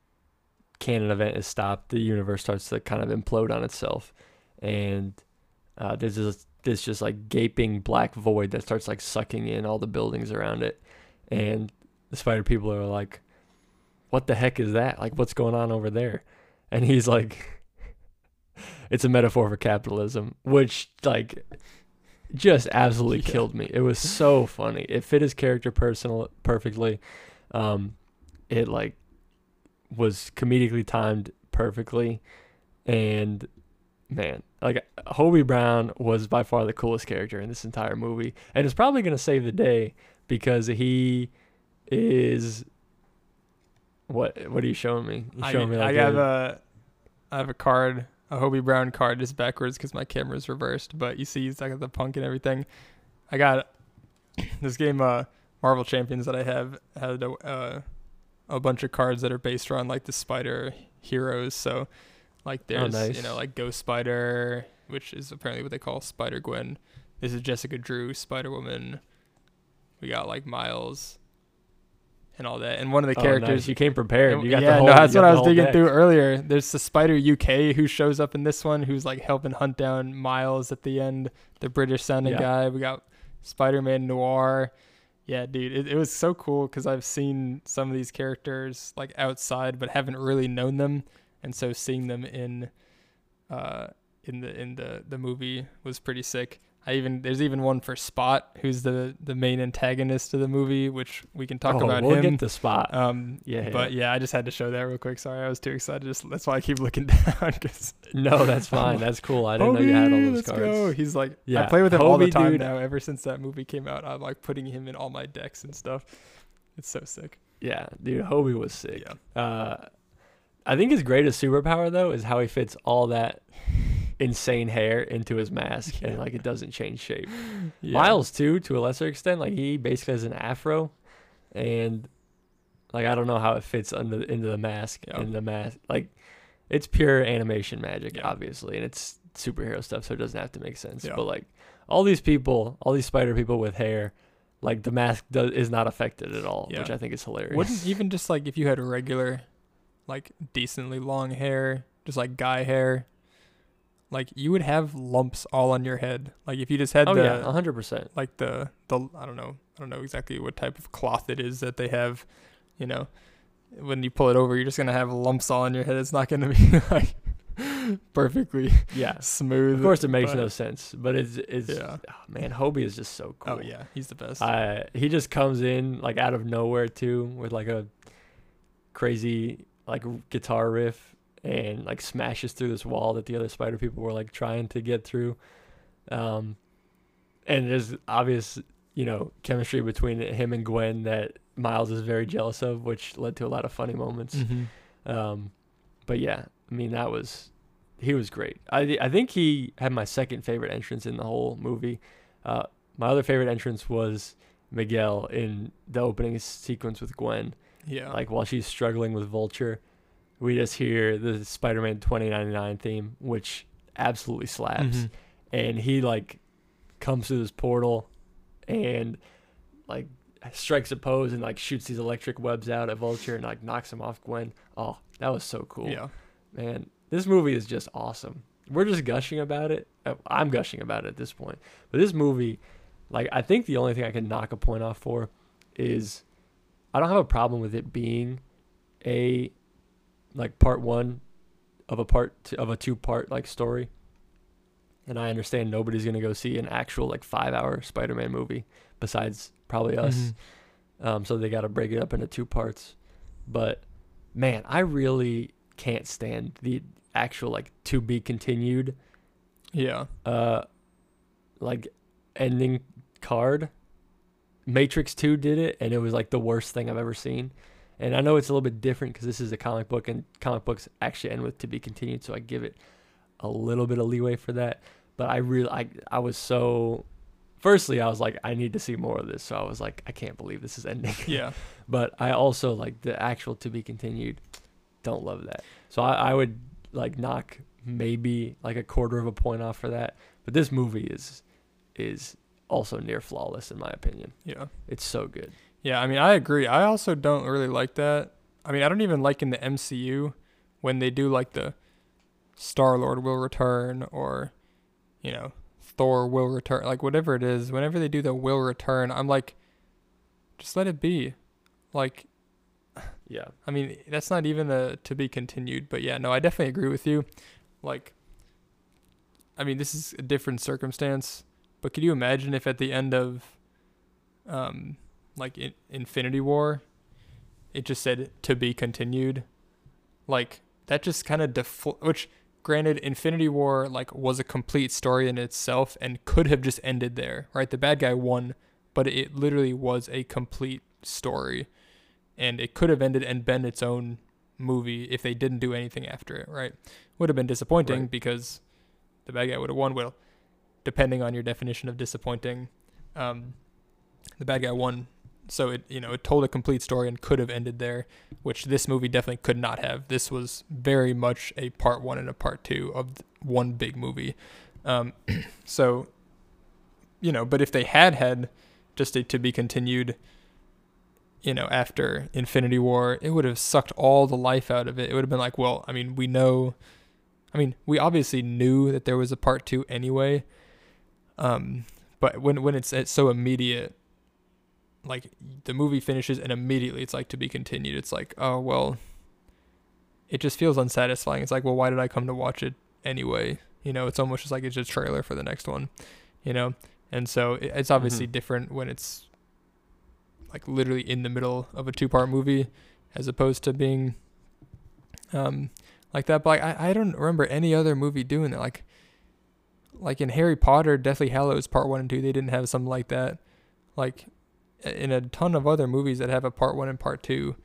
canon event is stopped, the universe starts to kind of implode on itself, and uh, there's this this just like gaping black void that starts like sucking in all the buildings around it, and the spider people are like, "What the heck is that? Like, what's going on over there?" And he's like, <laughs> "It's a metaphor for capitalism," which like just absolutely Yeah. killed me. It was so funny. It fit his character personal perfectly. Um, it like was comedically timed perfectly, and man, like Hobie Brown was by far the coolest character in this entire movie, and it's probably gonna save the day because he is. What what are you showing me? You I, showing me I have a- a, I have a card, a Hobie Brown card, just backwards because my camera's reversed. But you see, it's like the punk and everything. I got this game, uh, Marvel Champions that I have had a, uh, a bunch of cards that are based around like the Spider heroes. So, like oh, there's nice. you know like Ghost Spider, which is apparently what they call Spider Gwen. This is Jessica Drew, Spider Woman. We got like Miles. And all that, and one of the Oh, characters nice. You came prepared. You got yeah, the whole. no, that's what I was digging deck. through earlier. There's the Spider UK who shows up in this one, who's like helping hunt down Miles at the end, the British sounding Yeah. guy. We got Spider Man Noir. Yeah, dude, it, it was so cool because I've seen some of these characters like outside, but haven't really known them, and so seeing them in, uh, in the in the the movie was pretty sick. I even there's even one for Spot, who's the the main antagonist of the movie, which we can talk oh, about we'll him. get the spot. Um, Yeah, but yeah, I just had to show that real quick. Sorry, I was too excited. Just that's why I keep looking <laughs> down. Cause no, that's fine. That's cool. I didn't know you had all those let's cards. Go. He's like, yeah, I play with him all the time dude. now. Ever since that movie came out, I'm like putting him in all my decks and stuff. It's so sick. Yeah, dude, Hobie was sick. Yeah. Uh, I think his greatest superpower though is how he fits all that insane hair into his mask and like it doesn't change shape. <laughs> Yeah. Miles too, to a lesser extent, like he basically has an afro, and like I don't know how it fits under into the mask Yeah. and the mask. Like it's pure animation magic, Yeah. obviously, and it's superhero stuff, so it doesn't have to make sense. But like all these people, all these spider people with hair, like the mask does is not affected at all, which I think is hilarious. Wouldn't <laughs> even just like if you had regular, like decently long hair, just like guy hair, like you would have lumps all on your head. Like if you just had oh the yeah, hundred percent. like the the I don't know I don't know exactly what type of cloth it is that they have, you know, when you pull it over, you're just gonna have lumps all on your head. It's not gonna <laughs> be like perfectly Yeah, smooth. of course it makes but- no sense, but it's it's Yeah. oh, man, Hobie is just so oh, cool. Oh yeah, he's the best. He just comes in like out of nowhere too with like a crazy like guitar riff and like smashes through this wall that the other spider people were like trying to get through. Um and there's obvious, you know, chemistry between him and Gwen that Miles is very jealous of, which led to a lot of funny moments. Mhm. Um, but yeah, I mean that was he was great. I I think he had my second favorite entrance in the whole movie. Uh, my other favorite entrance was Miguel in the opening sequence with Gwen. Yeah. Like while she's struggling with Vulture, we just hear the Spider-Man 2099 theme, which absolutely slaps. Mhm. And he like comes through this portal and like strikes a pose and like shoots these electric webs out at Vulture and like knocks him off Gwen. Oh, that was so cool. Yeah. Man, this movie is just awesome. We're just gushing about it. Uh, I'm gushing about it at this point. But this movie, like, I think the only thing I can knock a point off for is I don't have a problem with it being a like part one of a part t- of a two part like story. And I understand nobody's gonna go see an actual like five hour Spider Man movie besides probably us. Mhm. Um, so they got to break it up into two parts. But man, I really can't stand the actual like to be continued Yeah. uh like ending card. Matrix 2 did it and it was like the worst thing I've ever seen. And I know it's a little bit different cuz this is a comic book and comic books actually end with to be continued, so I give it a little bit of leeway for that. But I really I I was so firstly I was like I need to see more of this. So I was like I can't believe this is ending. <laughs> Yeah. but I also like the actual to be continued. Don't love that. So I, I would like knock maybe like a quarter of a point off for that. But this movie is is also near flawless in my opinion. Yeah. It's so good. Yeah, I mean, I agree. I also don't really like that. I mean, I don't even like in the MCU when they do like the Star Lord will return or, you know, Thor will return, like whatever it is. Whenever they do the will return, I'm like, just let it be. Like, <sighs> Yeah. I mean, that's not even a to be continued. But yeah, no, I definitely agree with you. Like, I mean, this is a different circumstance. But could you imagine if at the end of, um, like in Infinity War, it just said to be continued? Like that just kind of defl- which granted Infinity War like was a complete story in itself and could have just ended there, right? The bad guy won, but it literally was a complete story and it could have ended and been its own movie if they didn't do anything after it, right? Would have been disappointing Right. because the bad guy would have won. Well, depending on your definition of disappointing, um, the bad guy won. So it you know it told a complete story and could have ended there, which this movie definitely could not have. This was very much a part one and a part two of one big movie. Um, <clears throat> so, you know, but if they had had just a to be continued, you know, after Infinity War, it would have sucked all the life out of it. It would have been like, well, I mean, we know, I mean, we obviously knew that there was a part two anyway. Um, but when when it's it's so immediate, like the movie finishes and immediately it's like to be continued. It's like, oh well, it just feels unsatisfying. It's like, well, why did I come to watch it anyway? You know, it's almost just like it's a trailer for the next one, you know. And so it, it's obviously Mhm. different when it's like literally in the middle of a two-part movie, as opposed to being um like that. But like, I I don't remember any other movie doing that. Like like in Harry Potter, Deathly Hallows Part One and Two, they didn't have something like that. Like in a ton of other movies that have a part one and part two,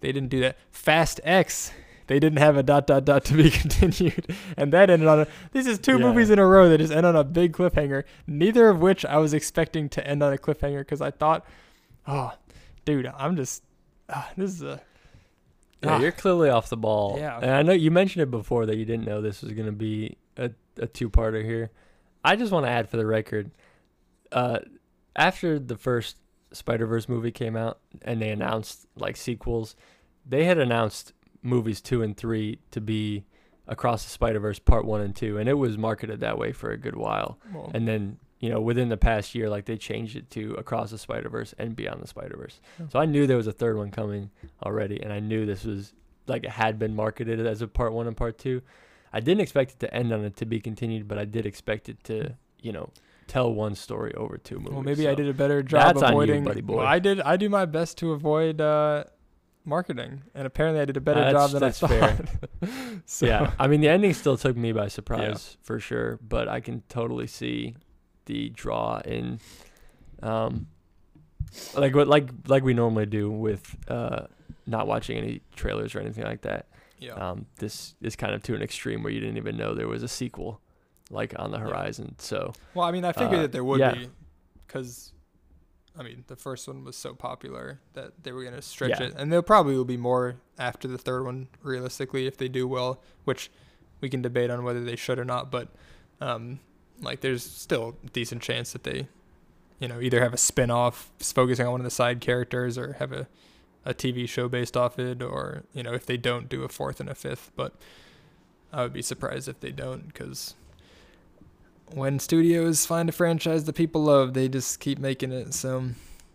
they didn't do that. Fast X, they didn't have a dot dot dot to be <laughs> continued, and that ended on a. This is two Yeah. movies in a row that just end on a big cliffhanger. Neither of which I was expecting to end on a cliffhanger because I thought, oh, dude, I'm just, ah, this is a. Yeah, ah, you're clearly off the ball. Yeah. And I know you mentioned it before that you didn't know this was going to be a, a two parter here. I just want to add for the record uh, after the first Spider Verse movie came out and they announced like sequels, they had announced movies two and three to be Across the Spider Verse Part One and Two, and it was marketed that way for a good while. well, And then you know within the past year, like they changed it to Across the Spider Verse and Beyond the Spider Verse. Oh. So I knew there was a third one coming already, and I knew this was like it had been marketed as a part one and part two. I didn't expect it to end on a to be continued, but I did expect it to hmm. you know tell one story over two movies. Well, maybe I did a better job That's on you, avoiding. buddy boy. Well, I did. I do my best to avoid uh, marketing, and apparently I did a better Uh, job than I thought. fair. <laughs> so, Yeah, I mean the ending still took me by surprise for sure, but I can totally see the draw in, um, like what like like we normally do with uh not watching any trailers or anything like that. yeah. Um, this is kind of to an extreme where you didn't even know there was a sequel, like on the Yeah. horizon. So well, I mean, I figured uh, that there would yeah. be, because, I mean, the first one was so popular that they were gonna stretch Yeah. it, and there probably will be more after the third one, realistically, if they do well. Which we can debate on whether they should or not, but, um, like there's still a decent chance that they, you know, either have a spin-off focusing on one of the side characters or have a a TV show based off it, or you know, if they don't do a fourth and a fifth. But I would be surprised if they don't, because when studios find a franchise that people love, they just keep making it. So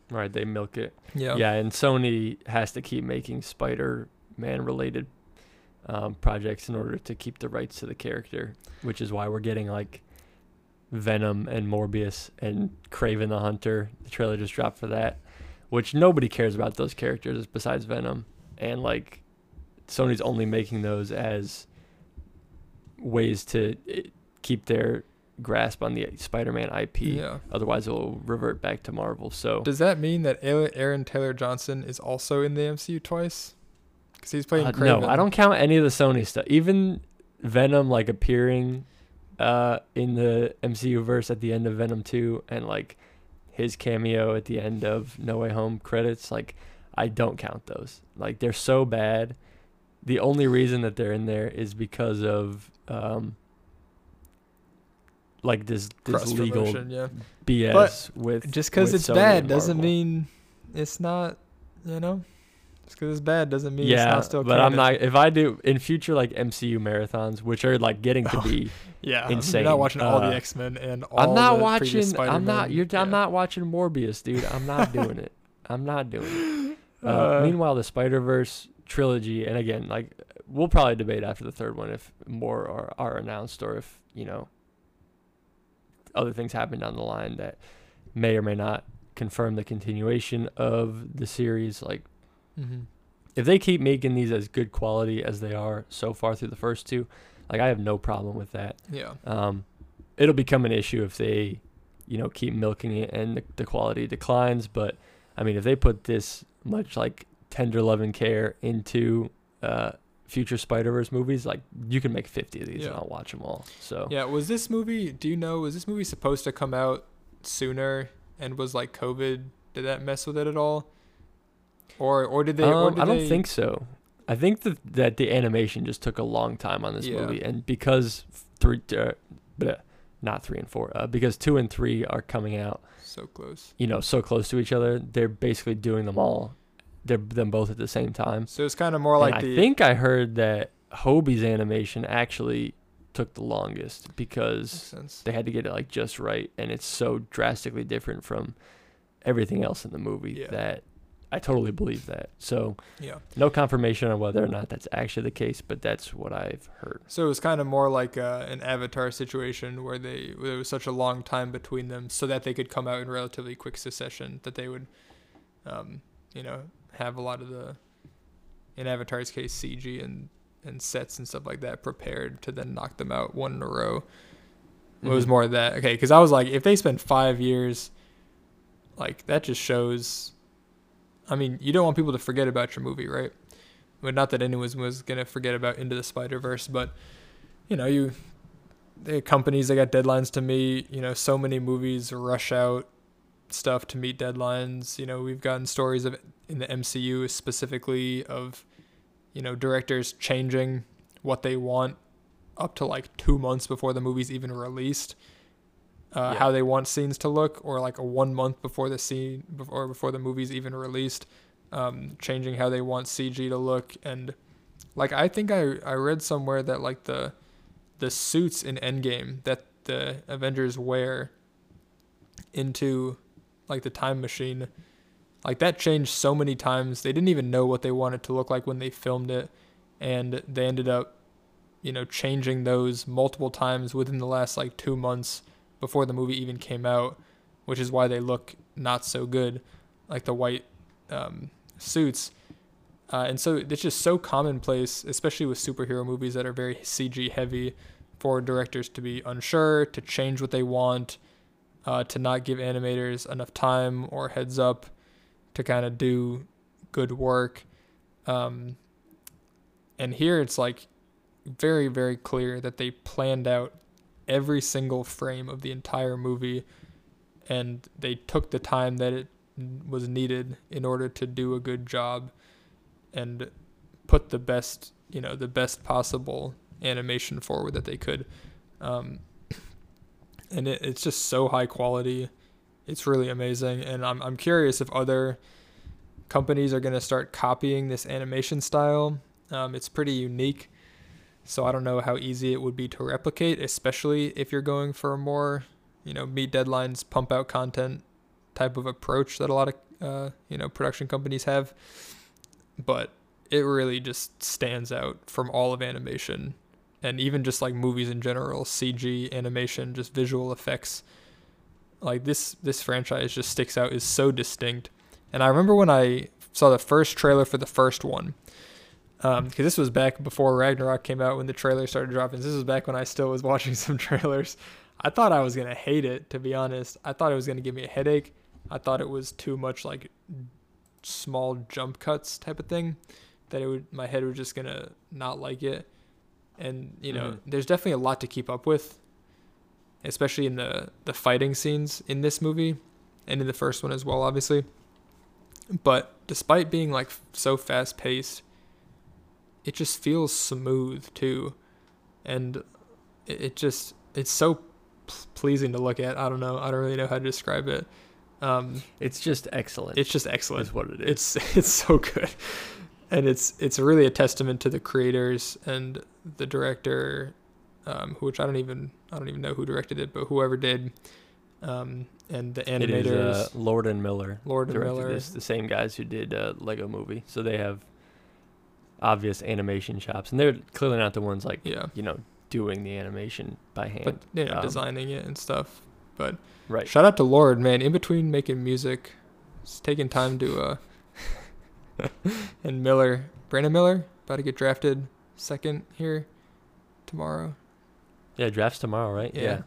right, they milk it. yeah, Yeah, and Sony has to keep making Spider-Man related um, projects in order to keep the rights to the character, which is why we're getting like Venom and Morbius and Kraven the Hunter. The trailer just dropped for that, which nobody cares about those characters besides Venom, and like Sony's only making those as ways to eh, keep their grasp on the Spider-Man IP. yeah. Otherwise, it will revert back to Marvel. So Does that mean that Aaron Taylor Johnson is also in the MCU twice? Because he's playing Uh, no, I don't count any of the Sony stuff. Even Venom like appearing uh in the MCU verse at the end of Venom 2 and like his cameo at the end of No Way Home credits, like I don't count those. Like they're so bad. The only reason that they're in there is because of um like this this Cross legal yeah. BS with Just because it's Sony bad doesn't mean it's not. You know, just because it's bad doesn't mean it's yeah, not still. but I'm canon. not. If I do in future like MCU marathons, which are like getting to <laughs> Oh, be, Yeah, insane. You're not watching all Uh, the X Men and all. I'm not the watching. previous I'm not. You're. I'm not watching Morbius, dude. I'm not doing it. <laughs> I'm not doing it. Uh, Uh, meanwhile, the Spider Verse trilogy, and again, like we'll probably debate after the third one if more are, are announced or if you know other things happen down the line that may or may not confirm the continuation of the series. Like mhm. if they keep making these as good quality as they are so far through the first two, like I have no problem with that. Yeah. Um, it'll become an issue if they, you know, keep milking it and the, the quality declines. But I mean, if they put this much like tender love and care into uh, future Spider Verse movies, like you can make fifty of these Yeah. and I'll watch them all. So Yeah. Was this movie? Do you know? Was this movie supposed to come out sooner? And was like COVID? Did that mess with it at all? Or or did they? or Um, did I don't they- think so. I think that that the animation just took a long time on this Yeah. movie, and because three, uh, bleh, not three and four, uh, because two and three are coming out, so close. you know, so close to each other, they're basically doing them all, them both at the same time. So it's kind of more And like I the. think I heard that Hobie's animation actually took the longest because they had to get it like just right, and it's so drastically different from everything else in the movie Yeah. that I totally believe that. So Yeah. no confirmation on whether or not that's actually the case, but that's what I've heard. So it was kind of more like uh, an Avatar situation where they where there was such a long time between them, so that they could come out in relatively quick succession. That they would, um, you know, have a lot of the, in Avatar's case, CG and and sets and stuff like that prepared to then knock them out one in a row. It was Mhm. more of that okay, because I was like, if they spend five years like that just shows. I mean, you don't want people to forget about your movie, right? But not that anyone was gonna forget about Into the Spider Verse, but you know, you the companies that got deadlines to meet. You know, so many movies rush out stuff to meet deadlines. You know, we've gotten stories of in the MCU specifically of you know directors changing what they want up to like two months before the movie's even released. Uh, Yeah. How they want scenes to look, or like a one month before the scene, before before the movie's even released, um, changing how they want CG to look, and like I think I I read somewhere that like the the suits in Endgame that the Avengers wear into like the time machine, like that changed so many times. They didn't even know what they wanted to look like when they filmed it, and they ended up, you know, changing those multiple times within the last like two months before the movie even came out, which is why they look not so good, like the white um, suits. Uh, and so it's just so commonplace, especially with superhero movies that are very CG heavy, for directors to be unsure, to change what they want, uh, to not give animators enough time or heads up to kind of do good work. Um, and here it's like very, very clear that they planned out every single frame of the entire movie and they took the time that it was needed in order to do a good job and put the best, you know, the best possible animation forward that they could. Um, and it, it's just so high quality. It's really amazing, and I'm I'm curious if other companies are gonna start copying this animation style. Um, it's pretty unique, so I don't know how easy it would be to replicate, especially if you're going for a more, you know, meet deadlines, pump out content type of approach that a lot of uh, you know production companies have. But it really just stands out from all of animation and even just like movies in general, CG, animation, just visual effects. Like this this franchise just sticks out is so distinct. And I remember when I saw the first trailer for the first one, um, because this was back before Ragnarok came out when the trailer started dropping. This was back when I still was <laughs> watching some trailers. I thought I was gonna hate it, to be honest. I thought it was gonna give me a headache. I thought it was too much like small jump cuts type of thing that it would my head was just gonna not like it and you know Mhm. there's definitely a lot to keep up with especially in the the fighting scenes in this movie and in the first one as well obviously. But despite being like so fast paced it just feels smooth too. And it, it just it's so p- pleasing to look at. I don't know. I don't really know how to describe it. Um It's just excellent. it's just excellent. Is what it is. it's <laughs> it's so good. And it's it's really a testament to the creators and the director um which i don't even i don't even know who directed it but whoever did um and the animators is uh, Lord and Miller. lord and miller this. The same guys who did uh, Lego Movie, so they have obvious animation chops, and they're clearly not the ones like yeah you know doing the animation by hand. but you know Um, designing it and stuff but right. shout out to lord man in between making music he's taking time to uh <laughs> <laughs> and miller brandon miller about to get drafted second here tomorrow Yeah, drafts tomorrow, right? Yeah.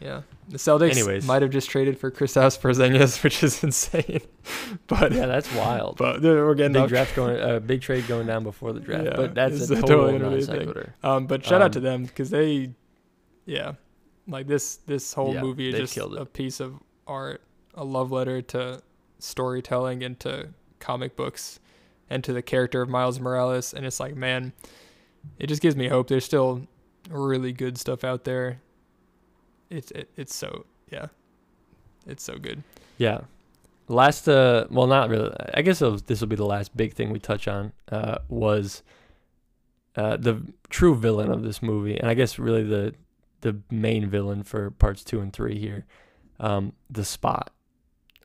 Yeah. The Celtics Anyways. might have just traded for Kristaps Porzingis, <laughs> which is insane. <laughs> but Yeah, that's wild. but we're getting big draft going, uh, big trade going down before the <laughs> draft, Yeah, but that's a a total totally non sequitur. Um, but shout out to Um, them because they, yeah, like this this whole Yeah, movie is just a piece of art, a love letter to storytelling and to comic books, and to the character of Miles Morales. And it's like, man, it just gives me hope. There's still really good stuff out there. It's it, it's so yeah, it's so good. Yeah. Last, uh, well, not really. I guess this will be the last big thing we touch on. Uh, was uh, the true villain of this movie, and I guess really the the main villain for parts two and three here, um, the Spot,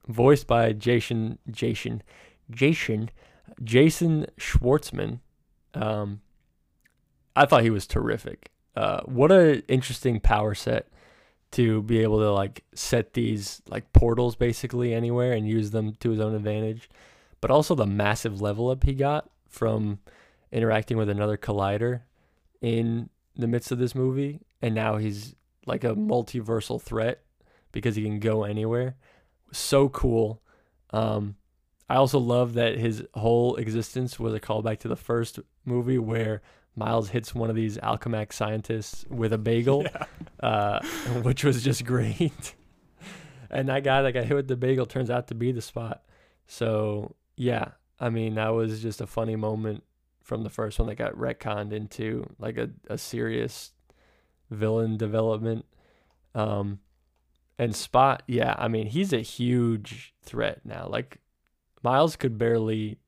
voiced by Jason Jason Jason Jason Schwartzman. Um, I thought he was terrific. Uh, what a interesting power set to be able to like set these like portals basically anywhere and use them to his own advantage. But also the massive level up he got from interacting with another collider in the midst of this movie. And now he's like a multiversal threat because he can go anywhere so cool. Um, I also love that his whole existence was a callback to the first movie where Miles hits one of these Alchemax scientists with a <laughs> bagel, Yeah. uh, <laughs> which was just great. and that guy that got hit with the bagel turns out to be the spot. So yeah, I mean that was just a funny moment from the first one that got retconned into like a, a serious villain development. Um, and Spot, yeah, I mean he's a huge threat now. Like Miles could barely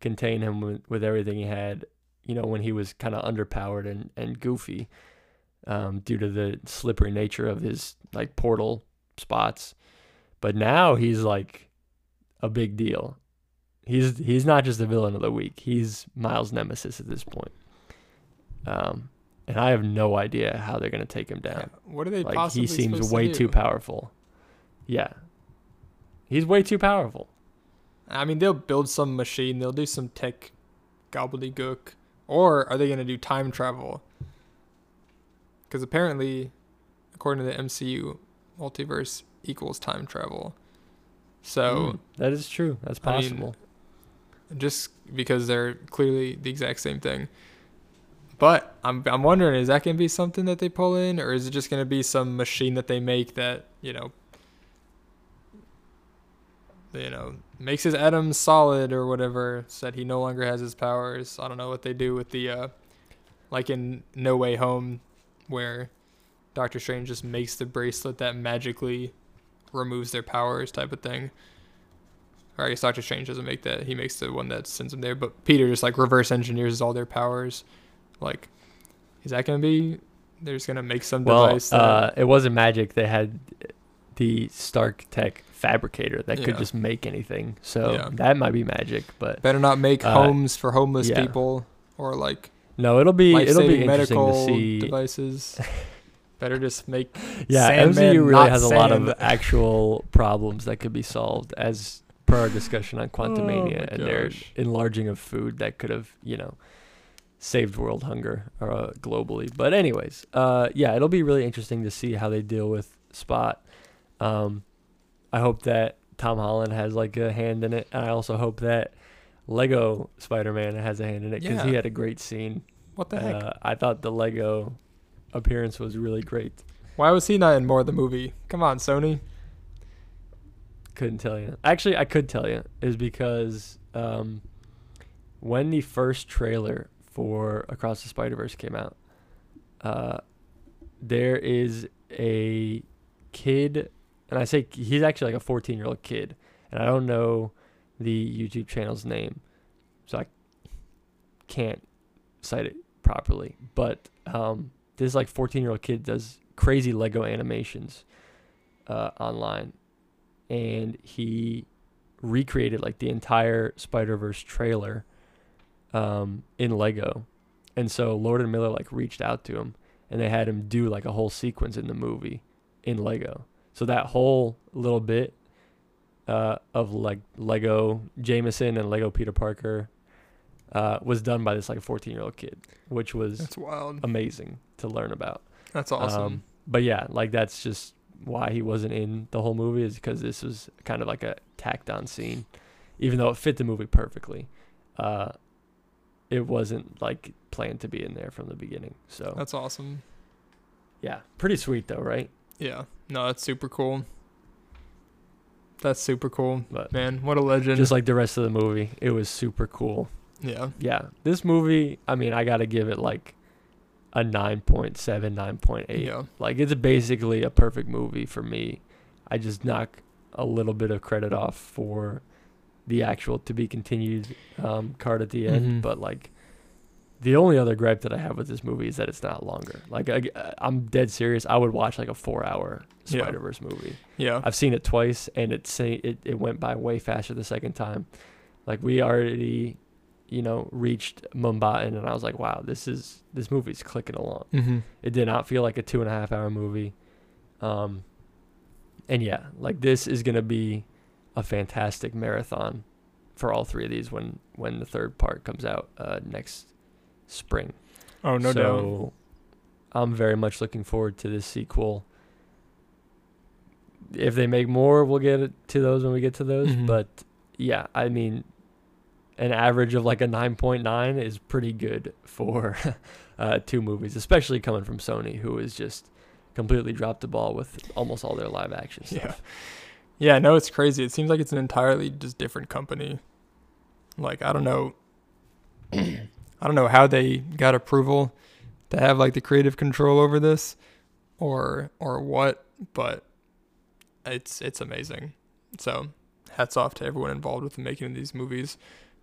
contain him with, with everything he had, you know, when he was kind of underpowered and, and goofy um, due to the slippery nature of his like portal spots. But now he's like a big deal. He's he's not just the villain of the week. He's Miles' nemesis at this point. Um, and I have no idea how they're gonna take him down. What are they Like possibly he seems to way do? too powerful. Yeah. He's way too powerful. I mean, they'll build some machine. They'll do some tech gobbledygook. Or are they going to do time travel? Because apparently, according to the MCU, multiverse equals time travel. So Mm, that is true. That's I mean, possible. just because they're clearly the exact same thing. But I'm I'm wondering, is that gonna be something that they pull in, or is it just gonna be some machine that they make that you know, you know, makes his atoms solid or whatever, said he no longer has his powers. I don't know what they do with the, uh, like in No Way Home, where Doctor Strange just makes the bracelet that magically removes their powers, type of thing or I guess Doctor Strange doesn't make that. He makes the one that sends them there. But Peter just like reverse engineers all their powers. Like, is that gonna be? They're just gonna make some Well, device. That, uh, it wasn't magic. They had the Stark Tech fabricator that could Yeah. just make anything. So Yeah. that might be magic, but better not make uh, homes for homeless yeah. people or like no, it'll be it'll be interesting to medical see. devices. <laughs> better just make Yeah, Sandman, MCU really not has a lot of actual problems that could be solved as per our discussion on Quantumania Oh and their enlarging of food that could have, you know, saved world hunger uh, globally. But anyways, uh, yeah, it'll be really interesting to see how they deal with Spot. Um, I hope that Tom Holland has like a hand in it, and I also hope that Lego Spider-Man has a hand in it because he had a great scene. what the heck? Uh, I thought the Lego appearance was really great. Why was he not in more of the movie? Come on, Sony. Couldn't tell you. Actually, I could tell you is because um, when the first trailer for Across the Spider Verse came out, uh, there is a kid, and I say he's actually like a 14 year old kid, and I don't know the YouTube channel's name, so I can't cite it properly. But um, this like 14 year old kid does crazy Lego animations uh, online, and he recreated like the entire Spider Verse trailer um, in Lego, and so Lord and Miller like reached out to him, and they had him do like a whole sequence in the movie in Lego. So that whole little bit uh, of like Lego Jameson and Lego Peter Parker uh, was done by this like 14 year old kid, which was That's wild. amazing to learn about. That's awesome. Um, but yeah, like that's just why he wasn't in the whole movie is because this was kind of like a tacked on scene, even though it fit the movie perfectly. Uh, it wasn't like planned to be in there from the beginning. So That's awesome. yeah, pretty sweet though, right? Yeah. No, that's super cool. That's super cool. But Man, what a legend. just like the rest of the movie, it was super cool. yeah. Yeah, this movie, I mean, I got to give it like a 9.7, 9.8. Yeah. Like it's basically a perfect movie for me. I just knock a little bit of credit off for the actual to be continued um, card at the end, Mhm. but like the only other gripe that I have with this movie is that it's not longer. Like I, I'm dead serious. I would watch like a four-hour Yeah. Spider Verse movie. Yeah. I've seen it twice, and it say it, it went by way faster the second time. Like we already, you know, reached Mumbai, and I was like, wow, this is this movie's clicking along. Mm-hmm. It did not feel like a two and a half hour movie. Um, and yeah, like this is gonna be a fantastic marathon for all three of these when when the third part comes out uh, next spring. Oh no doubt. so I'm very much looking forward to this sequel. if they make more, we'll get to those when we get to those. Mhm. But yeah, I mean, an average of like a 9.9 is pretty good for <laughs> uh, two movies, especially coming from Sony, who has just completely dropped the ball with almost all their live action stuff. Yeah. Yeah, no, it's crazy. It seems like it's an entirely just different company. Like I don't know <clears throat> I don't know how they got approval to have like the creative control over this or or what, but it's it's amazing. So, hats off to everyone involved with the making of these movies.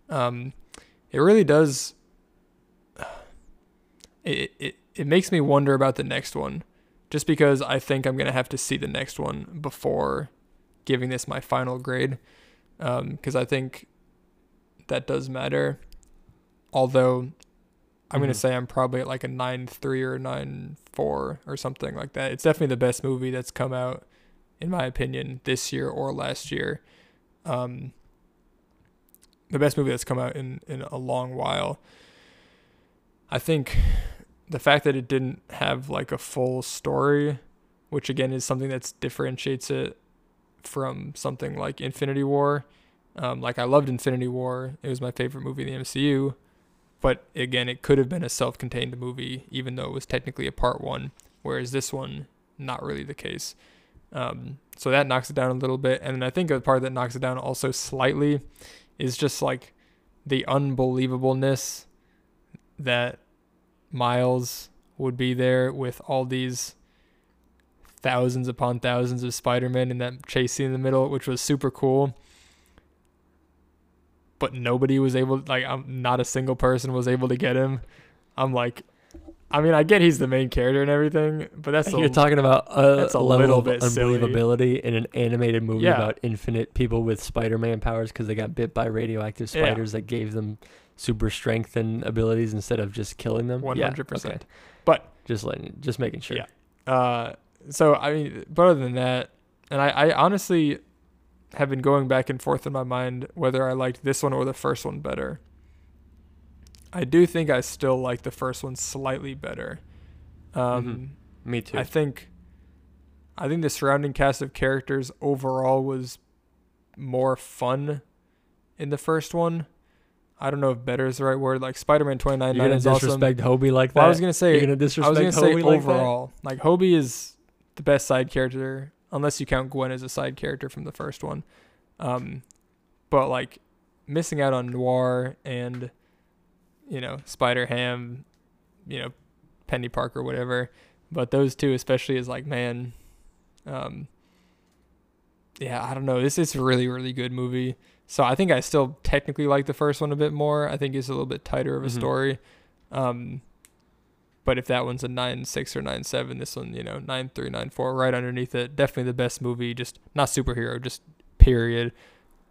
Um it really does <sighs> it it it makes me wonder about the next one just because I think I'm to have to see the next one before giving this my final grade because I think that does matter. Although I'm going Mhm. to say I'm probably at like a nine three or nine four or something like that. It's definitely the best movie that's come out, in my opinion, this year or last year. Um, the best movie that's come out in, in a long while. I think the fact that it didn't have like a full story, which again is something that differentiates it from something like Infinity War. Um, like I loved Infinity War; it was my favorite movie in the MCU. But again, it could have been a self-contained movie, even though it was technically a part one. Whereas this one, not really the case. Um, so that knocks it down a little bit, and then I think the part that knocks it down also slightly is just like the unbelievableness that Miles would be there with all these thousands upon thousands of Spider-Man in that chase scene in the middle, which was super cool. But nobody was able, like, I'm not a single person was able to get him. I'm like, I mean, I get he's the main character and everything, but that's You're talking about a, that's a level of bit silly. in an animated movie Yeah. about infinite people with Spider-Man powers because they got bit by radioactive Yeah. spiders that gave them super strength and abilities instead of just killing them. Yeah, 100%. But Just letting, just making sure. Yeah. Uh, so I mean, but other than that, and I, I honestly have been going back and forth in my mind whether I liked this one or the first one better. I do think I still like the first one slightly better. Um, Me too. I think, I think the surrounding cast of characters overall was more fun in the first one. I don't know if better is the right word. Like Spider-Man You're 2099 gonna is awesome. disrespect Hobie like that. Well, I was gonna say You're gonna I was gonna say Hobie like that? overall, like Hobie is the best side character, unless you count Gwen as a side character from the first one. Um, but like missing out on Noir and you know Spider Ham, you know Penny Parker, whatever. But those two, especially, is like man, um, yeah, I don't know. This is a really really good movie. So I think I still technically like the first one a bit more. I think it's a little bit tighter of a Mhm. story. Um, but if that one's a nine six or nine seven, this one, you know, nine three, nine four, right underneath it. Definitely the best movie, just not superhero, just period,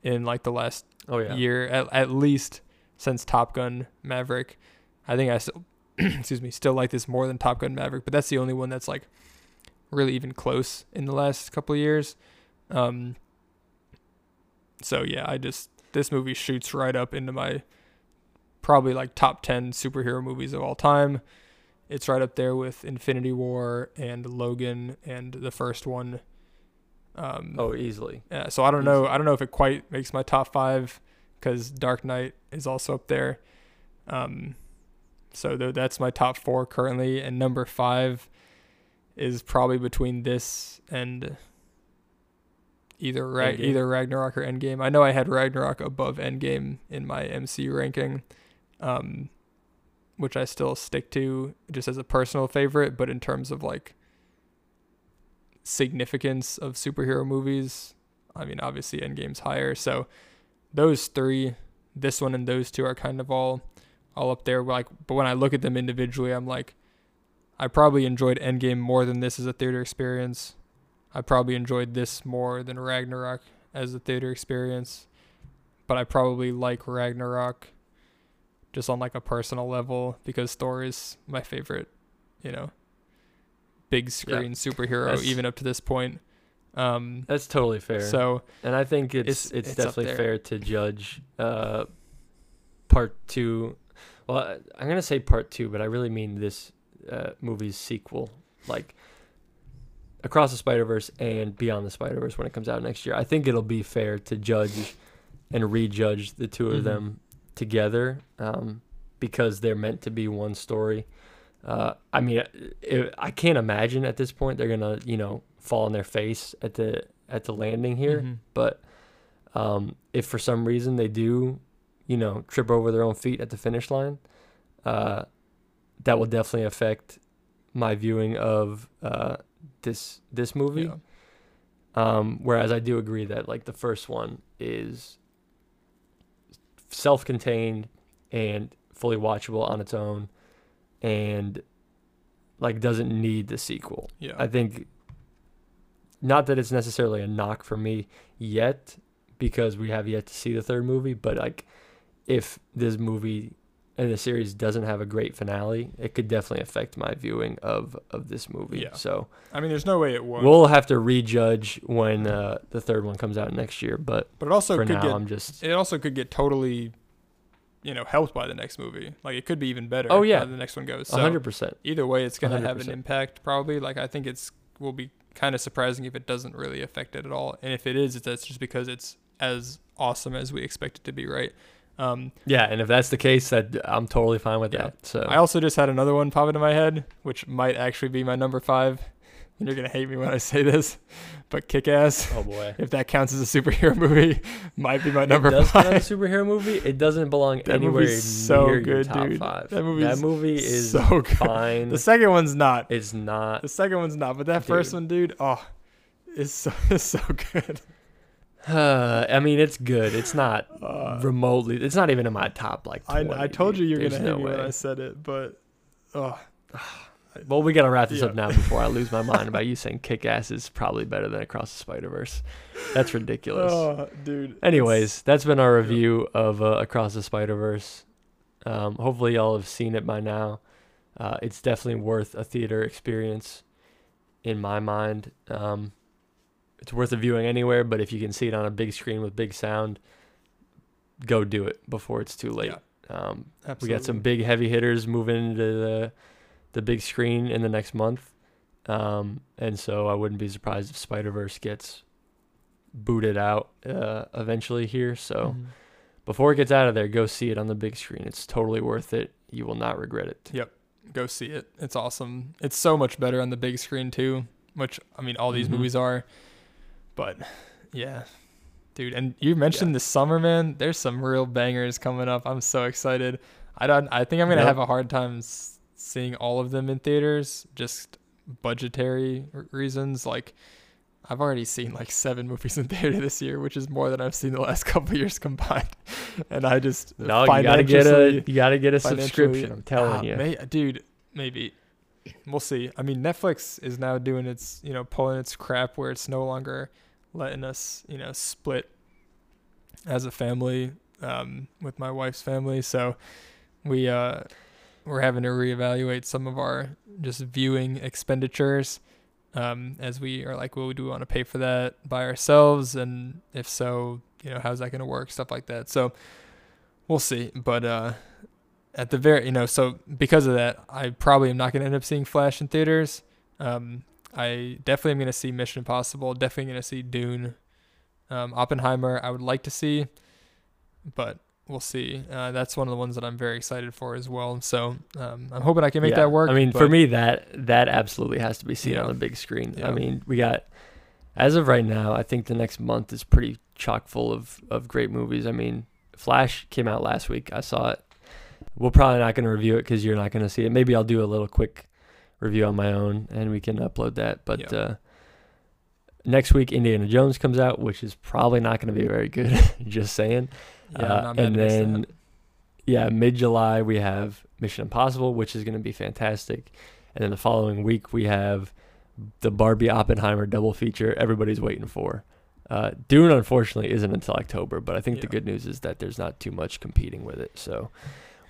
in like the last Oh yeah. year at at least since Top Gun Maverick. I think I still, <clears throat> excuse me, still like this more than Top Gun Maverick, but that's the only one that's like really even close in the last couple of years. Um. So yeah, I just this movie shoots right up into my probably like top 10 superhero movies of all time. It's right up there with Infinity War and Logan and the first one. Um, Oh, easily. yeah, so I don't know. I don't know if it quite makes my top five because Dark Knight is also up there. Um, so th- that's my top four currently, and number five is probably between this and either Ra- Endgame. either Ragnarok or Endgame. I know I had Ragnarok above Endgame in my MCU ranking, um, which I still stick to just as a personal favorite. But in terms of like significance of superhero movies, I mean, obviously Endgame's higher. So those three, this one and those two are kind of all all up there. Like, but when I look at them individually, I'm like, I probably enjoyed Endgame more than this as a theater experience. I probably enjoyed this more than Ragnarok as a theater experience. But I probably like Ragnarok just on like a personal level because Thor is my favorite, you know, big screen superhero That's- even up to this point. Um That's totally fair. so and I think it's It's- it's, it's definitely fair to judge uh part two. Well, I'm gonna say part two, but I really mean this uh, movie's sequel. Like, Across the Spider Verse and Beyond the Spider Verse when it comes out next year. I think it'll be fair to judge and rejudge the 2 of Mhm. them together um, because they're meant to be one story. Uh, I mean, it, I can't imagine at this point they're gonna, you know, fall on their face at the at the landing here. Mhm. But um, if for some reason they do, you know, trip over their own feet at the finish line, uh, that will definitely affect my viewing of uh, this this movie. Yeah. Um, whereas I do agree that like the first one is self-contained and fully watchable on its own, and like doesn't need the sequel. Yeah. I think not that it's necessarily a knock for me yet because we have yet to see the third movie, but like if this movie and the series doesn't have a great finale, it could definitely affect my viewing of of this movie. Yeah. So I mean, there's no way it won't. we'll have to rejudge when uh, the third one comes out next year, but but it also for could now get I'm just it also could get totally, you know, helped by the next movie. Like it could be even better. Oh, yeah. the next one goes. So 100%. either way, it's gonna have an impact probably. Like I think it's will be kind of surprising if it doesn't really affect it at all, and if it is, it's that's just because it's as awesome as we expect it to be, right? Um, Yeah, and if that's the case, that I'm totally fine with Yeah. that. So I also just had another one pop into my head, which might actually be my number five. And you're gonna hate me when I say this, but Kick Ass, oh boy. if that counts as a superhero <laughs> movie, might be my number it does count five. as a superhero movie. It doesn't belong That anywhere so near your good, top dude. five. That that movie is so good. fine. The second one's not. it's not. The second one's not, but that first one, dude, oh, is so <laughs> is so good. <sighs> I mean, it's good. It's not Uh, remotely. It's not even in my top like. 20, I, I told you you're There's gonna hate no me when. I said it, but oh, <sighs> Well, we gotta wrap this Yeah. up now before I lose my <laughs> mind about you saying Kick Ass is probably better than Across the Spider Verse. That's ridiculous. <laughs> oh, dude. Anyways, that's been our Yeah. review of uh, Across the Spider Verse. Um, hopefully, y'all have seen it by now. Uh, it's definitely worth a theater experience, in my mind. Um, it's worth a viewing anywhere, but if you can see it on a big screen with big sound, go do it before it's too late. Um, we got some big heavy hitters moving into the the big screen in the next month, um, and so I wouldn't be surprised if Spider Verse gets booted out uh, eventually here. So Mhm. before it gets out of there, go see it on the big screen. It's totally worth it. You will not regret it. Yep, go see it. It's awesome. It's so much better on the big screen too, which I mean all these Mhm. movies are. But yeah. Dude, and you mentioned the summer, man. There's some real bangers coming up. I'm so excited. I don't I think I'm going to Yep. have a hard time seeing all of them in theaters just budgetary reasons like I've already seen like seven movies in <laughs> theater this year, which is more than I've seen the last <laughs> couple of years combined. <laughs> And I just No, you gotta get a you gotta get a subscription. I'm telling Ah, you. may- dude, maybe we'll see. I mean, Netflix is now doing its, you know, pulling its crap where it's no longer letting us, you know, split as a family um, with my wife's family. So we uh, we're having to reevaluate some of our just viewing expenditures. Um, as we are like, well, do we want to pay for that by ourselves? And if so, you know, how's that going to work? Stuff like that. So we'll see. But uh, at the very, you know, so because of that, I probably am not going to end up seeing Flash in theaters. Um, I definitely am going to see Mission Impossible. Definitely going to see Dune. Um, Oppenheimer, I would like to see, but we'll see. Uh, that's one of the ones that I'm very excited for as well. So um, I'm hoping I can make Yeah. that work. I mean, for me, that that absolutely has to be seen Yeah. on the big screen. Yeah. I mean, we got as of right now, I think the next month is pretty chock full of of great movies. I mean, Flash came out last week. I saw it. We're probably not going to review it because you're not going to see it. Maybe I'll do a little quick review on my own and we can upload that. But Yeah. uh, next week, Indiana Jones comes out, which is probably not going to be very good. <laughs> Just saying. yeah, Uh, and then yeah, mid July we have Mission Impossible, which is going to be fantastic, and then the following week we have the Barbie Oppenheimer double feature. Everybody's waiting for. Uh, Dune unfortunately isn't until October, but I think the good news is that there's not too much competing with it, so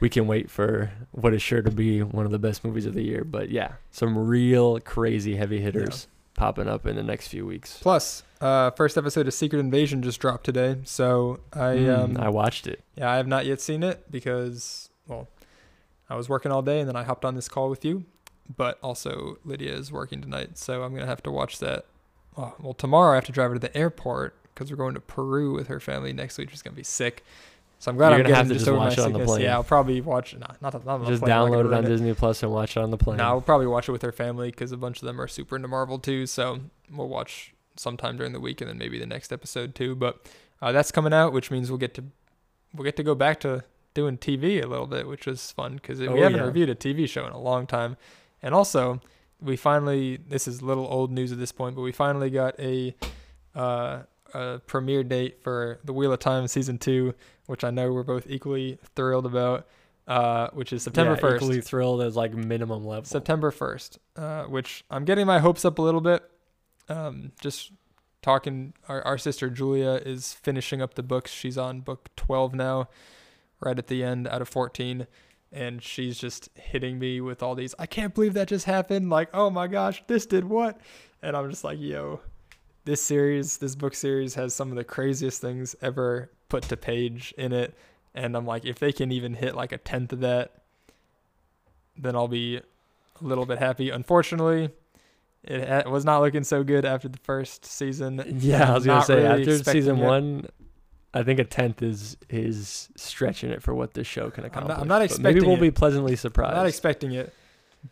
we can wait for what is sure to be one of the best movies of the year. But yeah, some real crazy heavy hitters popping up in the next few weeks. Plus, uh, first episode of Secret Invasion just dropped today, so I Mm, um, I watched it. Yeah, I have not yet seen it because, well, I was working all day and then I hopped on this call with you. but also Lydia is working tonight, so I'm gonna have to watch that. Oh, well, tomorrow I have to drive her to the airport because we're going to Peru with her family next week. She's gonna be sick. So I'm glad You're I'm gonna getting have to just just over my watch it on the sickness. plane. Yeah, I'll probably watch. Nah, not, not on the Just plane, download it on rent Disney Plus and watch it on the plane. No, we'll probably watch it with her family because a bunch of them are super into Marvel too. So we'll watch sometime during the week and then maybe the next episode too. But uh, that's coming out, which means we'll get to we'll get to go back to doing TV a little bit, which was fun because we Oh, haven't yeah. reviewed a TV show in a long time. And also, we finally this is little old news at this point, but we finally got a uh, a premiere date for The Wheel of Time season two, which I know we're both equally thrilled about. Uh, which is September yeah, first. Equally thrilled as like minimum level. September 1st, uh, which I'm getting my hopes up a little bit. Um, just talking, our, our sister Julia is finishing up the books. She's on book 12 now, right at the end out of 14. And she's just hitting me with all these, I can't believe that just happened. Like, oh my gosh, this did what? And I'm just like, yo, this series, this book series has some of the craziest things ever put to page in it. And I'm like, if they can even hit like a tenth of that, then I'll be a little bit happy. Unfortunately, it ha- was not looking so good after the first season. Yeah, I was gonna say really after season it. one, I think a tenth is is stretching it for what this show can I'm not- accomplish. I'm not but maybe expecting we'll it. be pleasantly surprised. I'm not expecting it,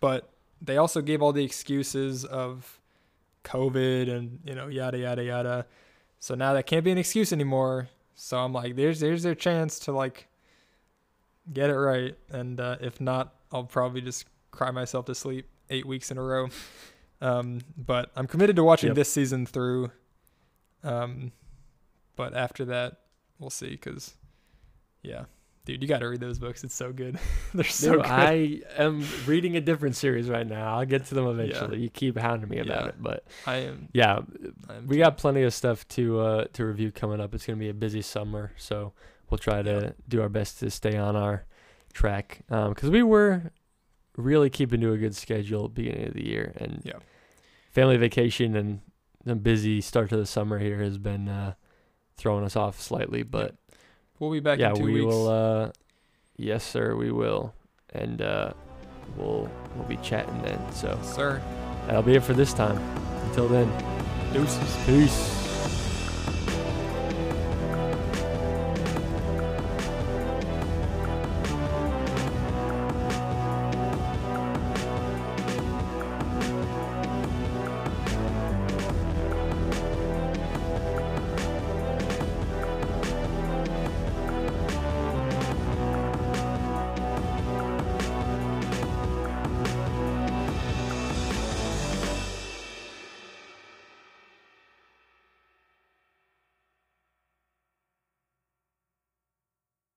but they also gave all the excuses of COVID and you know yada yada yada. So now that can't be an excuse anymore. So I'm like, there's there's their chance to like get it right, and uh, if not, I'll probably just cry myself to sleep eight weeks in a row. Um, but I'm committed to watching Yep. this season through. Um, but after that, we'll see. Because, yeah, dude, you got to read those books. It's so good. <laughs> They're so Dude, good. I am reading a different series right now. I'll get to them eventually. You keep hounding me about Yeah. it, but I am. yeah, I am we too. got plenty of stuff to uh, to review coming up. It's gonna be a busy summer, so we'll try to Yeah. do our best to stay on our track because we were really keeping to a good schedule at the beginning of the year, and Yeah. family vacation and the busy start to the summer here has been uh, throwing us off slightly, but We'll be back yeah, in two we weeks. will. Uh, yes, sir, we will, and uh, we'll we'll be chatting then. So Sir, that'll be it for this time. Until then, deuces. peace.